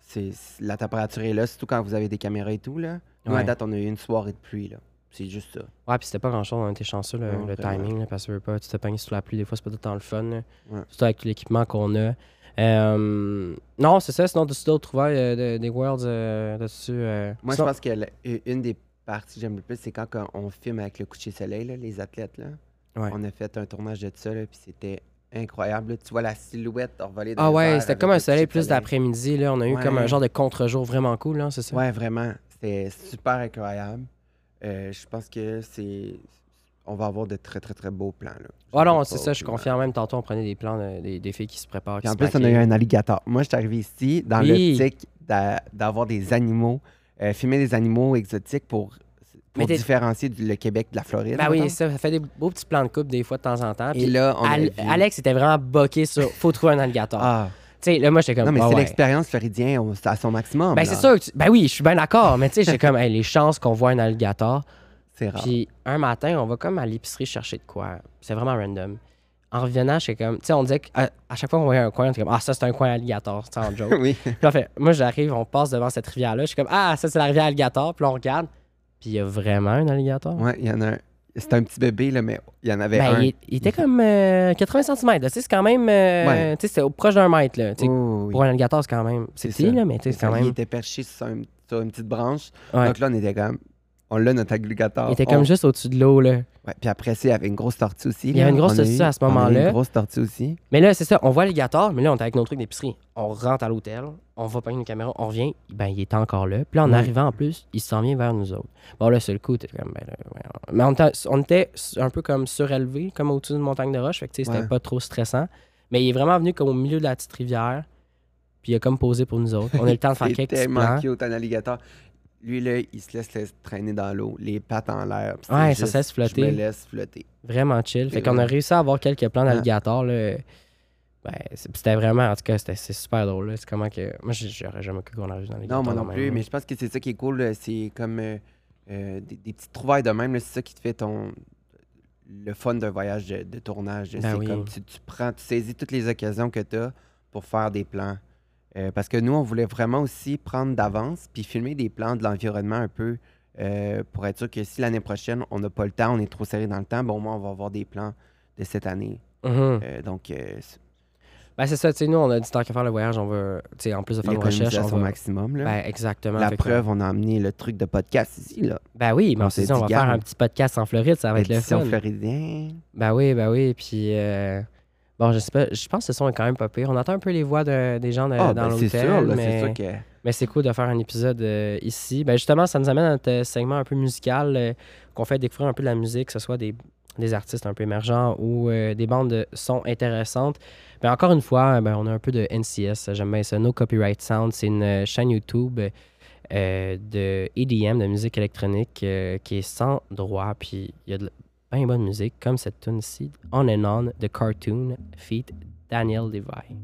c'est la température est là, surtout quand vous avez des caméras et tout. Là. Nous, à date, on a eu une soirée de pluie. là. C'est juste ça. Ouais, puis c'était pas grand chose, on était chanceux le, Non, le timing, là, parce que pas, tu te pognes sous la pluie, des fois c'est pas tout le temps le fun. là. Ouais. Surtout avec l'équipement qu'on a. Euh, non, c'est ça, sinon tu d'autres trouvailles euh, de- des Worlds euh, là-dessus. euh, Moi, sinon- je pense que la- u- une des parties que j'aime le plus, c'est quand on filme avec le coucher soleil, là, les athlètes. Là. Ouais. On a fait un tournage de ça, là, puis c'était incroyable. là. Tu vois la silhouette envolée dans Ah ouais, c'était comme un soleil plus d'après-midi. Là, on a eu Ouais. comme un genre de contre-jour vraiment cool, c'est ça? Ouais, vraiment. C'était super incroyable. Euh, je pense que c'est. On va avoir de très, très, très beaux plans. Là. Ah non, c'est ça, je confiant. Même tantôt, on prenait des plans de- des, des filles qui se préparent. Qui en se plus, on a eu un alligator. Moi, je suis arrivé ici dans Oui. l'optique d'a- d'avoir des animaux, euh, filmer des animaux exotiques pour, pour du le Québec de la Floride. Ben oui, ça, ça fait des beaux petits plans de coupe des fois de temps en temps. Et là, on a Al- vu- Alex était vraiment boqué sur faut trouver un alligator. Ah, Tu sais, là, moi, j'étais comme. non, mais ah c'est ouais. l'expérience floridienne à son maximum. Ben, c'est sûr. que tu- Ben oui, je suis bien d'accord. Mais tu sais, j'étais comme, hey, les chances qu'on voit un alligator. C'est rare. Puis un matin, on va comme à l'épicerie chercher de quoi. C'est vraiment random. En revenant, j'étais comme, tu sais, on disait qu'à à chaque fois qu'on voyait un coin, on était comme, ah, ça, c'est un coin alligator, c'est en joke. oui. Puis là, fait, moi, j'arrive, on passe devant cette rivière-là. Je suis comme, ah, ça, c'est la rivière alligator. Puis là, on regarde. Puis il y a vraiment un alligator. Ouais, il y en a un. C'est un petit bébé, là, mais il y en avait Ben, un. il, il était comme euh, 80 cm. Tu sais, c'est quand même. euh, Ouais. Tu sais, c'est au- proche d'un mètre, là. Oh, oui. Pour un alligator, c'est quand même. C'est petit, ça. là, mais tu sais, c'est quand Il même. était perché sur, un- sur une petite branche. Ouais. Donc là, on était comme. On l'a, notre alligator. Il était On- comme juste au-dessus de l'eau, là. Ouais, puis après ça, il y avait une grosse tortue aussi. Il y avait une grosse tortue à ce moment-là. Une grosse tortue aussi. Mais là, c'est ça, on voit l'alligator, mais là, on est avec nos trucs d'épicerie. On rentre à l'hôtel, on va prendre une caméra, on revient, ben, il est encore là. Puis là, en arrivant en plus, il s'en vient vers nous autres. Bon, là, sur le coup, t'es comme, ben, là, ouais, on- Mais on était, on était un peu comme surélevé, comme au-dessus d'une montagne de roche, fait que, tu sais, c'était Ouais. pas trop stressant. Mais il est vraiment venu comme au milieu de la petite rivière, puis il a comme posé pour nous autres. On a eu le temps de faire C'est quelques petits tellement plans. cute, un alligator. Lui, là, il se laisse, laisse traîner dans l'eau, les pattes en l'air. Ouais, ça juste, se laisse flotter. Je me laisse flotter. Vraiment chill. Fait qu'on a réussi à avoir quelques plans Ouais. d'alligator, là. Ben, c'est- c'était vraiment, en tout cas, c'était c'est super drôle. là. C'est comment que. Moi, j'ai- j'aurais jamais cru qu'on arrive dans les Non, moi non plus, mais je pense que c'est ça qui est cool. là, C'est comme euh, euh, des, des petites trouvailles de même. là, C'est ça qui te fait ton le fun d'un voyage de, de tournage. Ben c'est oui. comme tu, tu prends, tu saisis toutes les occasions que tu as pour faire des plans. Euh, parce que nous, on voulait vraiment aussi prendre d'avance puis filmer des plans de l'environnement un peu euh, pour être sûr que si l'année prochaine, on n'a pas le temps, on est trop serré dans le temps, bon, au moins, on va avoir des plans de cette année. Mhm. Euh, donc, euh, c'est- Ben, c'est ça, tu sais, nous, on a dit tant qu'à faire le voyage, on va, tu sais, en plus de faire une l'économiser recherche, à on va. maximum. là. Ben, exactement. La que- preuve, on a amené le truc de podcast ici. Là. Ben oui, mais on On s'est dit, on va faire un petit podcast en Floride, ça va être le fun. floridien. Ben oui, ben oui, puis. Bon, je sais pas, je pense que ce son est quand même pas pire. On entend un peu les voix de- des gens de- Ah, dans ben, c'est l'hôtel, sûr, là, c'est mais, que. mais c'est cool de faire un épisode euh, ici. Ben justement, ça nous amène à notre euh, segment un peu musical, euh, qu'on fait découvrir un peu de la musique, que ce soit des, des artistes un peu émergents ou euh, des bandes de sons intéressantes. Ben encore une fois, ben, on a un peu de NCS, j'aime bien ça, No Copyright Sound. C'est une chaîne YouTube euh, de EDM, de musique électronique, euh, qui est sans droit, puis il y a de bien bonne musique, comme cette tune ici, On and On, de Cartoon, feat Daniel Levi.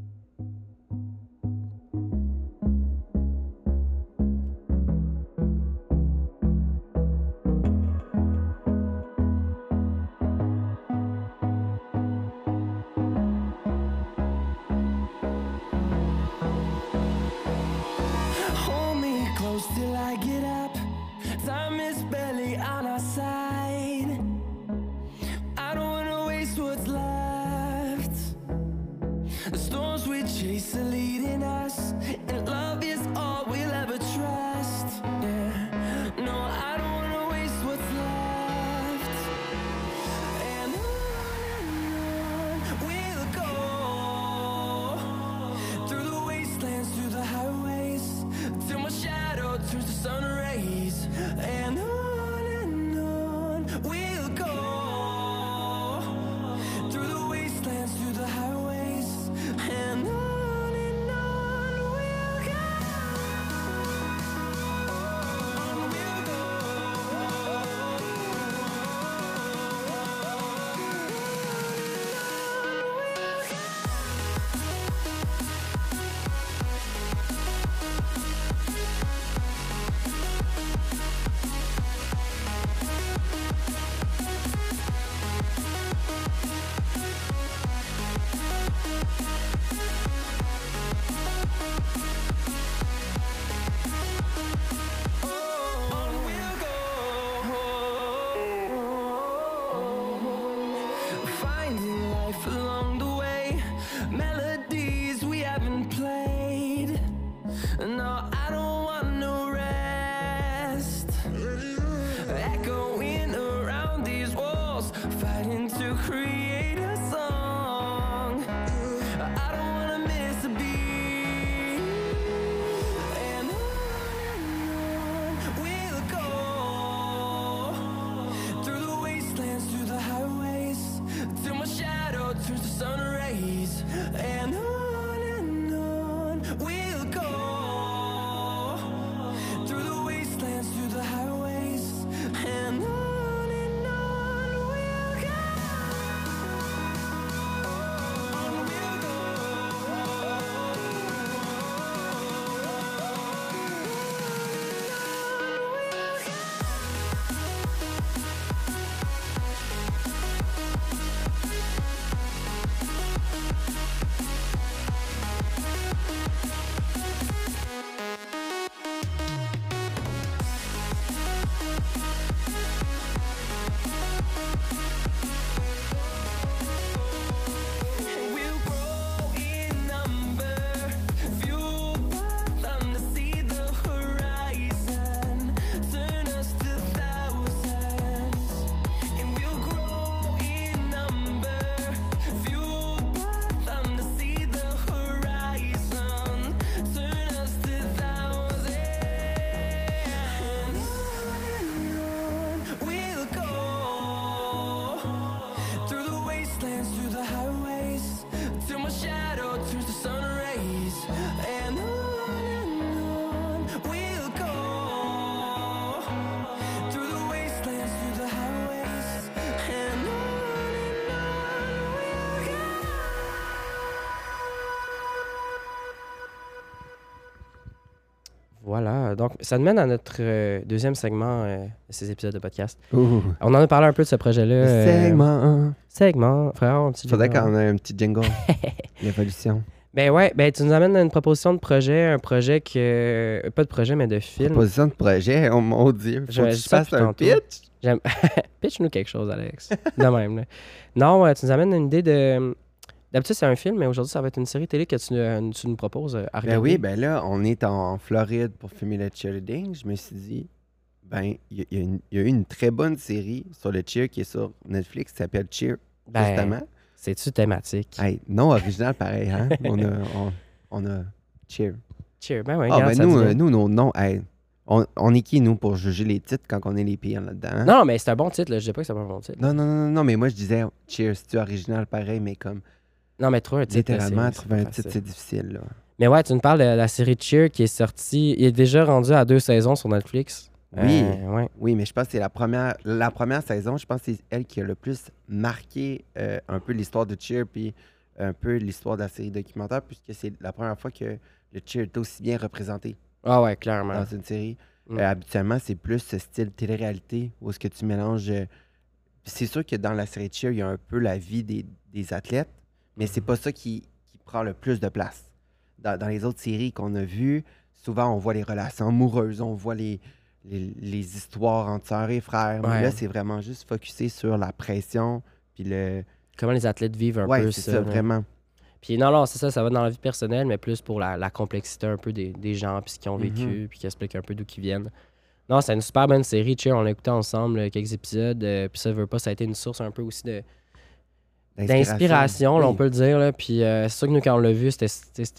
Donc, ça nous mène à notre euh, deuxième segment euh, de ces épisodes de podcast. Ouh. On en a parlé un peu de ce projet-là. euh, Segment. Segment. Frère, un petit Faudrait qu'on ait un petit jingle. L'évolution. Ben ouais, ben tu nous amènes une proposition de projet, un projet que. euh, Pas de projet, mais de film. Proposition de projet. Oh mon Dieu. Faut Je- que je je dis ça fasse depuis un tantôt. pitch. Pitch-nous quelque chose, Alex. De même, là. Non, euh, tu nous amènes une idée de. D'habitude, c'est un film, mais aujourd'hui, ça va être une série télé que tu, euh, tu nous proposes euh, à regarder. Ben oui, ben là, on est en Floride pour filmer le cheerleading. Je me suis dit, ben, il y, a- y eu une très bonne série sur le cheer qui est sur Netflix qui s'appelle Cheer, Ben, justement. C'est-tu thématique? Hey, non original pareil, hein? on, a, on, on a Cheer. Cheer. Ben oui, Ah, regarde, ben ça nous, euh, nous, nos noms, hey, on, on est qui, nous, pour juger les titres quand on est les pires là-dedans? hein? Non, mais c'est un bon titre, là. Je dis pas que c'est pas un bon titre. Non, non, non, non, non, mais moi, je disais Cheer, c'est-tu original pareil, mais comme Non, mais trouver un titre. littéralement, trouver un titre, c'est difficile, là. Mais ouais, tu nous parles de la série Cheer qui est sortie. Il est déjà rendu à deux saisons sur Netflix. Oui. Euh, ouais. Oui, mais je pense que c'est la première, la première saison, je pense que c'est elle qui a le plus marqué euh, un peu l'histoire de Cheer, puis un peu l'histoire de la série documentaire, puisque c'est la première fois que le Cheer est aussi bien représenté Ah ouais, clairement. dans une série. Mm. Euh, habituellement, c'est plus ce style télé-réalité où est-ce que tu mélanges. euh, c'est sûr que dans la série Cheer, il y a un peu la vie des, des athlètes, mais c'est pas ça qui, qui prend le plus de place. Dans, dans les autres séries qu'on a vues, souvent on voit les relations amoureuses, on voit les, les, les histoires entre sœurs et frères. Ouais. Mais là, c'est vraiment juste focusé sur la pression, puis le. Comment les athlètes vivent un ouais, peu c'est ça. ça, vraiment. Puis non, non, c'est ça, ça va dans la vie personnelle, mais plus pour la, la complexité un peu des, des gens, puis ce qu'ils ont vécu, Mhm. puis qui expliquent un peu d'où ils viennent. Non, c'est une super bonne série, Cheer. On l'a écouté ensemble, euh, quelques épisodes. euh, puis ça veut pas, ça a été une source un peu aussi de, d'inspiration, on peut le dire. Là. Puis euh, c'est sûr que nous, quand on l'a vu, c'était,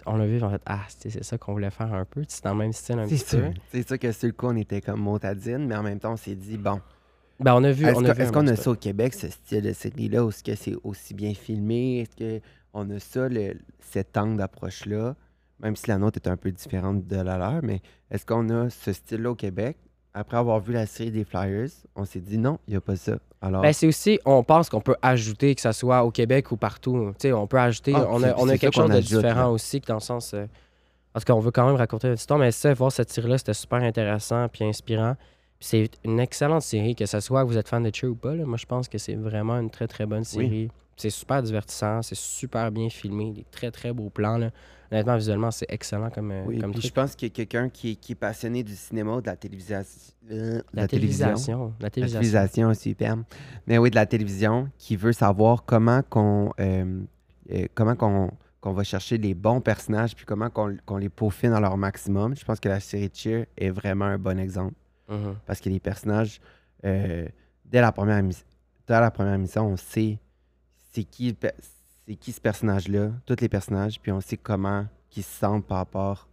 on l'a vu, en fait, ah, c'est ça qu'on voulait faire un peu. C'est dans le même style un petit sûr. peu. C'est sûr que sur le coup, on était comme motadine, mais en même temps, on s'est dit, bon, Ben, on a vu. Est-ce qu'on a ça au Québec, ce style de série-là, ou est-ce que c'est aussi bien filmé? Est-ce qu'on a ça, le- cet angle d'approche-là? Même si la nôtre est un peu différente de la leur, mais est-ce qu'on a ce style-là au Québec? Après avoir vu la série des Flyers, on s'est dit non, il n'y a pas ça. Alors, Ben, c'est aussi, on pense qu'on peut ajouter, que ce soit au Québec ou partout. On peut ajouter, Ah, on a, on a quelque chose de ajoute, différent aussi, que dans le sens. euh, parce qu'on veut quand même raconter notre histoire, mais ça, voir cette série-là, c'était super intéressant puis inspirant. C'est une excellente série, que ce soit que vous êtes fan de Cheer ou pas. là. moi, je pense que c'est vraiment une très, très bonne série. C'est super divertissant, c'est super bien filmé, des très, très beaux plans. Là. Honnêtement, visuellement, c'est excellent comme, euh, oui, comme puis je truc. pense qu'il y a quelqu'un qui, est- qui est passionné du cinéma ou de la télévision. euh, de La télévision. La La télévision. télévision, super. Mais oui, de la télévision, qui veut savoir comment qu'on euh, euh, comment qu'on qu'on va chercher les bons personnages, puis comment qu'on qu'on les peaufine à leur maximum. Je pense que la série Cheer est vraiment un bon exemple. Mhm. Parce que les personnages, euh, dès, la première dès la première émission, on sait c'est qui, qui ce personnage-là, tous les personnages, puis on sait comment ils se sentent par rapport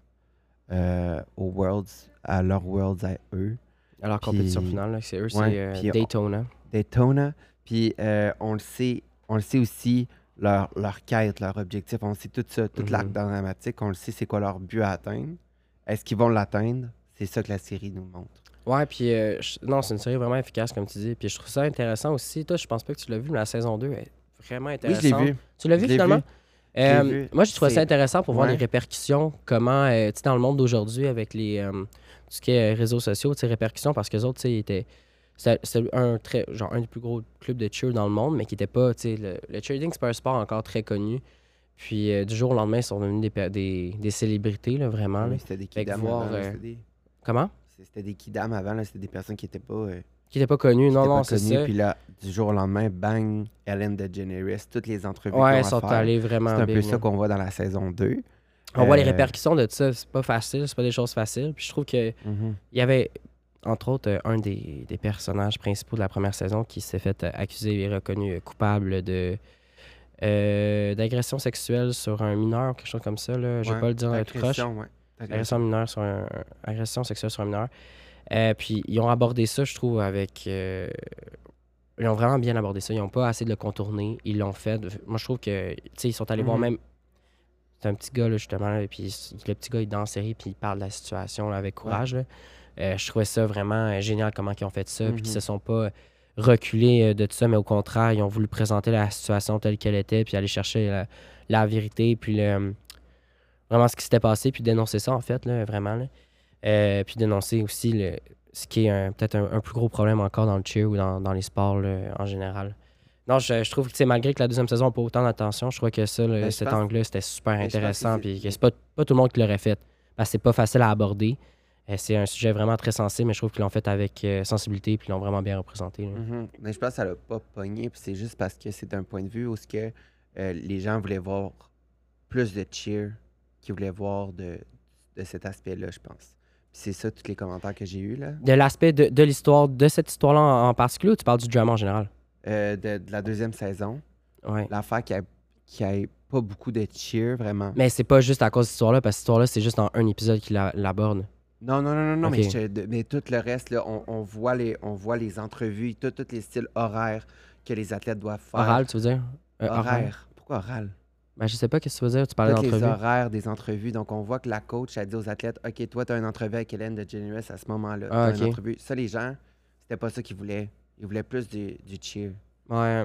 euh, aux Worlds, à leurs Worlds à eux. À leur compétition finale, c'est eux, Ouais, c'est euh, on- Daytona. Daytona, puis euh, on le sait, on le sait aussi leur, leur quête, leur objectif, on sait tout ça, toute l'arc Mhm. dramatique, on le sait c'est quoi leur but à atteindre. Est-ce qu'ils vont l'atteindre? C'est ça que la série nous montre. Ouais, puis euh, je- non, c'est une série vraiment efficace, comme tu dis. Puis je trouve ça intéressant aussi. Toi, je pense pas que tu l'as vu, mais la saison 2 est vraiment Oui, intéressante. je l'ai vu. Tu l'as vu finalement? vu. Euh, vu. moi, je trouve ça intéressant pour voir Ouais. les répercussions, comment, euh, tu sais, dans le monde d'aujourd'hui, avec les, euh, tout ce qui est réseaux sociaux, tu sais, répercussions, parce que les autres, tu sais, étaient. C'était un, très, genre, un des plus gros clubs de cheer dans le monde, mais qui n'était pas. tu sais, Le, le cheerleading, c'est pas un sport encore très connu. Puis du jour au lendemain, ils sont devenus des, des, des célébrités, là, vraiment. Oui, c'était des kidams voir, avant. là, C'était des, Comment? C'était des kidams avant, là, c'était des personnes qui n'étaient pas, Qui n'étaient pas connus. qui Non, non, c'est ça. Puis là, du jour au lendemain, bang, Ellen DeGeneres, toutes les entrevues Ouais, va sont allés vraiment C'est un peu ça qu'on voit dans la saison 2. On voit les Euh, répercussions de ça. C'est pas facile, c'est pas des choses faciles. Puis je trouve que Mhm. il y avait, entre autres, euh, un des, des personnages principaux de la première saison qui s'est fait euh, accuser et reconnu coupable de euh, d'agression sexuelle sur un mineur, quelque chose comme ça. Là. Je vais pas le dire dans tout croche. ouais. Agression mineure sur un, agression sexuelle sur un mineur. Euh, puis ils ont abordé ça, je trouve, avec. euh, ils ont vraiment bien abordé ça. Ils n'ont pas assez de le contourner. Ils l'ont fait. Moi, je trouve que. Tu sais, ils sont allés voir Mhm. même. C'est un petit gars, là, justement. là, puis le petit gars, il est dans la série, puis il parle de la situation là, avec courage. Euh, je trouvais ça vraiment génial comment ils ont fait ça. Puis qu'ils Mhm. se sont pas reculés de tout ça, mais au contraire, ils ont voulu présenter la situation telle qu'elle était, puis aller chercher la, la vérité, puis le, vraiment ce qui s'était passé, puis dénoncer ça, en fait, là, vraiment. là. Euh, puis dénoncer aussi le, ce qui est peut-être un, un plus gros problème encore dans le cheer ou dans, dans les sports là, en général. Non, je, je trouve que malgré que la deuxième saison n'a pas autant d'attention, je trouvais que ça, là, Ben, cet angle-là, c'était super Ben, intéressant. Puis que c'est pas, pas tout le monde qui l'aurait fait. Parce que c'est pas facile à aborder. Euh, c'est un sujet vraiment très sensible, mais je trouve qu'ils l'ont fait avec euh, sensibilité puis ils l'ont vraiment bien représenté. Mhm. Mais je pense que ça l'a pas pogné, puis c'est juste parce que c'est un point de vue où ce que euh, les gens voulaient voir plus de cheer qu'ils voulaient voir de, de cet aspect-là, je pense. C'est ça, tous les commentaires que j'ai eus, là. De l'aspect de, de l'histoire, de cette histoire-là en, en particulier, ou tu parles du drama en général? Euh, de, de la deuxième saison, Ouais. l'affaire qui a, qui a pas beaucoup de cheer, vraiment. Mais c'est pas juste à cause de cette histoire-là, parce que cette histoire-là, c'est juste dans un épisode qui la- l'aborde. Non, non, non, non, non, mais, je- mais tout le reste, là, on, on voit les, on voit les entrevues, tous les styles horaires que les athlètes doivent faire. Oral, tu veux dire? Euh, oral. Horaire. Pourquoi oral? Ben, je sais pas qu'est-ce que tu veux dire, tu parlais Tous les d'entrevue. horaires des entrevues. Donc, on voit que la coach a dit aux athlètes OK, toi, tu as une entrevue avec Hélène de Generous à ce moment-là. Ah, une entrevue. Ça, les gens, c'était pas ça qu'ils voulaient. Ils voulaient plus du, du cheer. Ouais.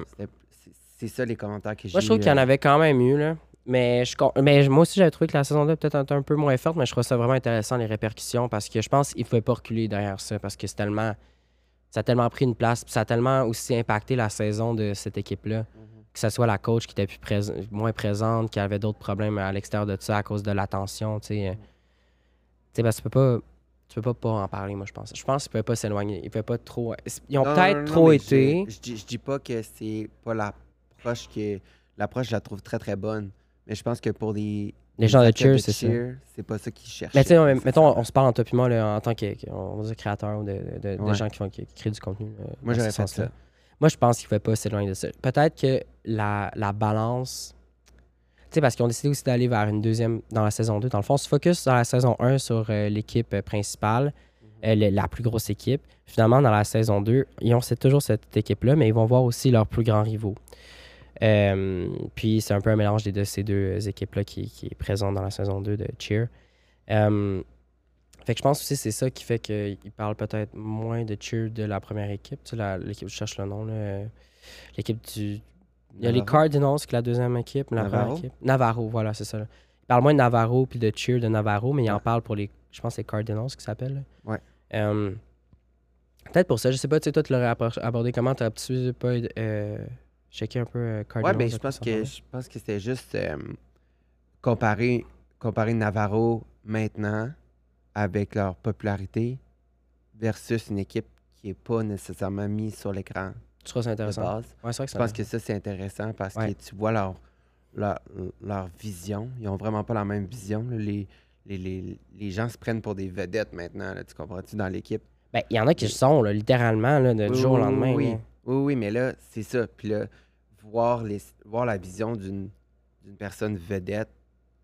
C'est- ça les commentaires que j'ai Moi, je trouve qu'il y en euh, avait quand même eu, là. Mais, je, mais moi aussi, j'avais trouvé que la saison 2 peut-être un peu moins forte, mais je trouve ça vraiment intéressant, les répercussions, parce que je pense qu'il ne faut pas reculer derrière ça, parce que c'est tellement. Ça a tellement pris une place, puis ça a tellement aussi impacté la saison de cette équipe-là. Mhm. Que ce soit la coach qui était plus prés- moins présente, qui avait d'autres problèmes à l'extérieur de ça à cause de l'attention, tu sais. euh. Tu que tu peux pas. Tu peux pas pas en parler, moi, je pense. Je pense qu'ils ne pouvaient pas s'éloigner. Ils pouvaient pas trop. Ils ont peut-être trop été. Je, je dis, je dis pas que c'est pas l'approche que. L'approche, je la trouve très, très bonne. Mais je pense que pour les. Les gens de cheer, c'est ça. C'est pas ça qu'ils cherchent. Mais tu sais, on- mettons, on se parle en toi et moi là, en tant que, que- on va dire créateur ou de, de- de Ouais. gens qui, font, qui, créent du contenu. Moi, j'aurais fait ça. Moi, je pense qu'il ne pas s'éloigner de ça. Peut-être que la, la balance. Tu sais, parce qu'ils ont décidé aussi d'aller vers une deuxième dans la saison 2. Dans le fond, on se focus dans la saison 1 sur euh, l'équipe euh, principale, euh, le- la plus grosse équipe. Finalement, dans la saison 2, ils ont c'est toujours cette équipe-là, mais ils vont voir aussi leurs plus grands rivaux. Euh, puis c'est un peu un mélange des deux, ces deux équipes-là qui, qui est présent dans la saison 2 de Cheer. Fait que je pense aussi que c'est ça qui fait qu'ils parlent peut-être moins de Cheer de la première équipe. Tu sais, l'équipe, je cherche le nom, euh, l'équipe du... Il y a les. Cardinals, qui est la deuxième équipe, mais la première Navarro? équipe. Navarro, voilà, c'est ça. là. Ils parlent moins de Navarro puis de Cheer de Navarro, mais ils en parlent pour les... Je pense que c'est Cardinals qui s'appelle. Ouais. Euh, peut-être pour ça. Je sais pas, tu sais, toi, tu l'aurais abordé comment? T'as-tu pas euh, checké un peu euh, Cardinals? Ouais, ben, je pense que je pense que c'était juste euh, comparer, comparer Navarro maintenant avec leur popularité versus une équipe qui est pas nécessairement mise sur l'écran Tu trouves ça intéressant? Ouais, vrai que Je pense que ça, c'est intéressant parce Ouais. que tu vois leur, leur, leur vision. Ils ont vraiment pas la même vision. Les, les, les, les gens se prennent pour des vedettes maintenant. là, tu comprends-tu, dans l'équipe? Ben, il y en a qui le sont, là, littéralement, là, de- Oui, jour au lendemain. Oui, là. oui, oui, mais là, c'est ça. Puis là, voir, les, voir la vision d'une personne vedette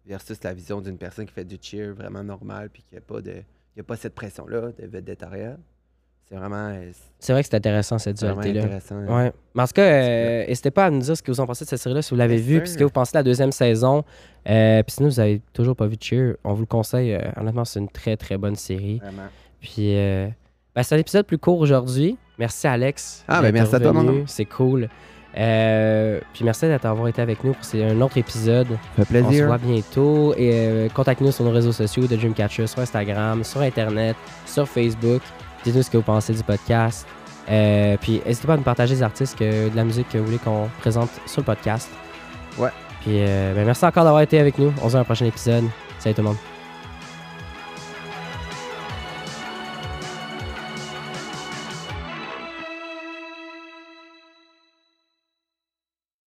versus la vision d'une personne qui fait du cheer vraiment normal puis qui a pas de y a pas cette pression là de vedettariat. C'est vraiment, euh, C'est vrai que c'est intéressant cette c'est vraiment dualité-là. intéressant. Ouais. Mais en tout cas, euh, n'hésitez pas à nous dire ce que vous en pensez de cette série-là, si vous l'avez vue, puis ce que vous pensez de la deuxième saison. Euh, puis sinon, vous avez toujours pas vu Cheer, on vous le conseille. honnêtement, c'est une très très bonne série. Vraiment. Puis euh, ben, c'est un épisode plus court aujourd'hui. Merci Alex. Ah, ben, merci à toi. C'est cool. Euh, puis merci d'avoir été avec nous pour c'est un autre épisode. Ça fait On se plaisir. voit bientôt. Et euh, contactez-nous sur nos réseaux sociaux de Dreamcatcher, sur Instagram, sur Internet, sur Facebook. Dites-nous ce que vous pensez du podcast. Euh, puis n'hésitez pas à nous partager des artistes, que, de la musique que vous voulez qu'on présente sur le podcast. Ouais. Puis euh, ben, merci encore d'avoir été avec nous. On se voit dans un prochain épisode. Salut tout le monde.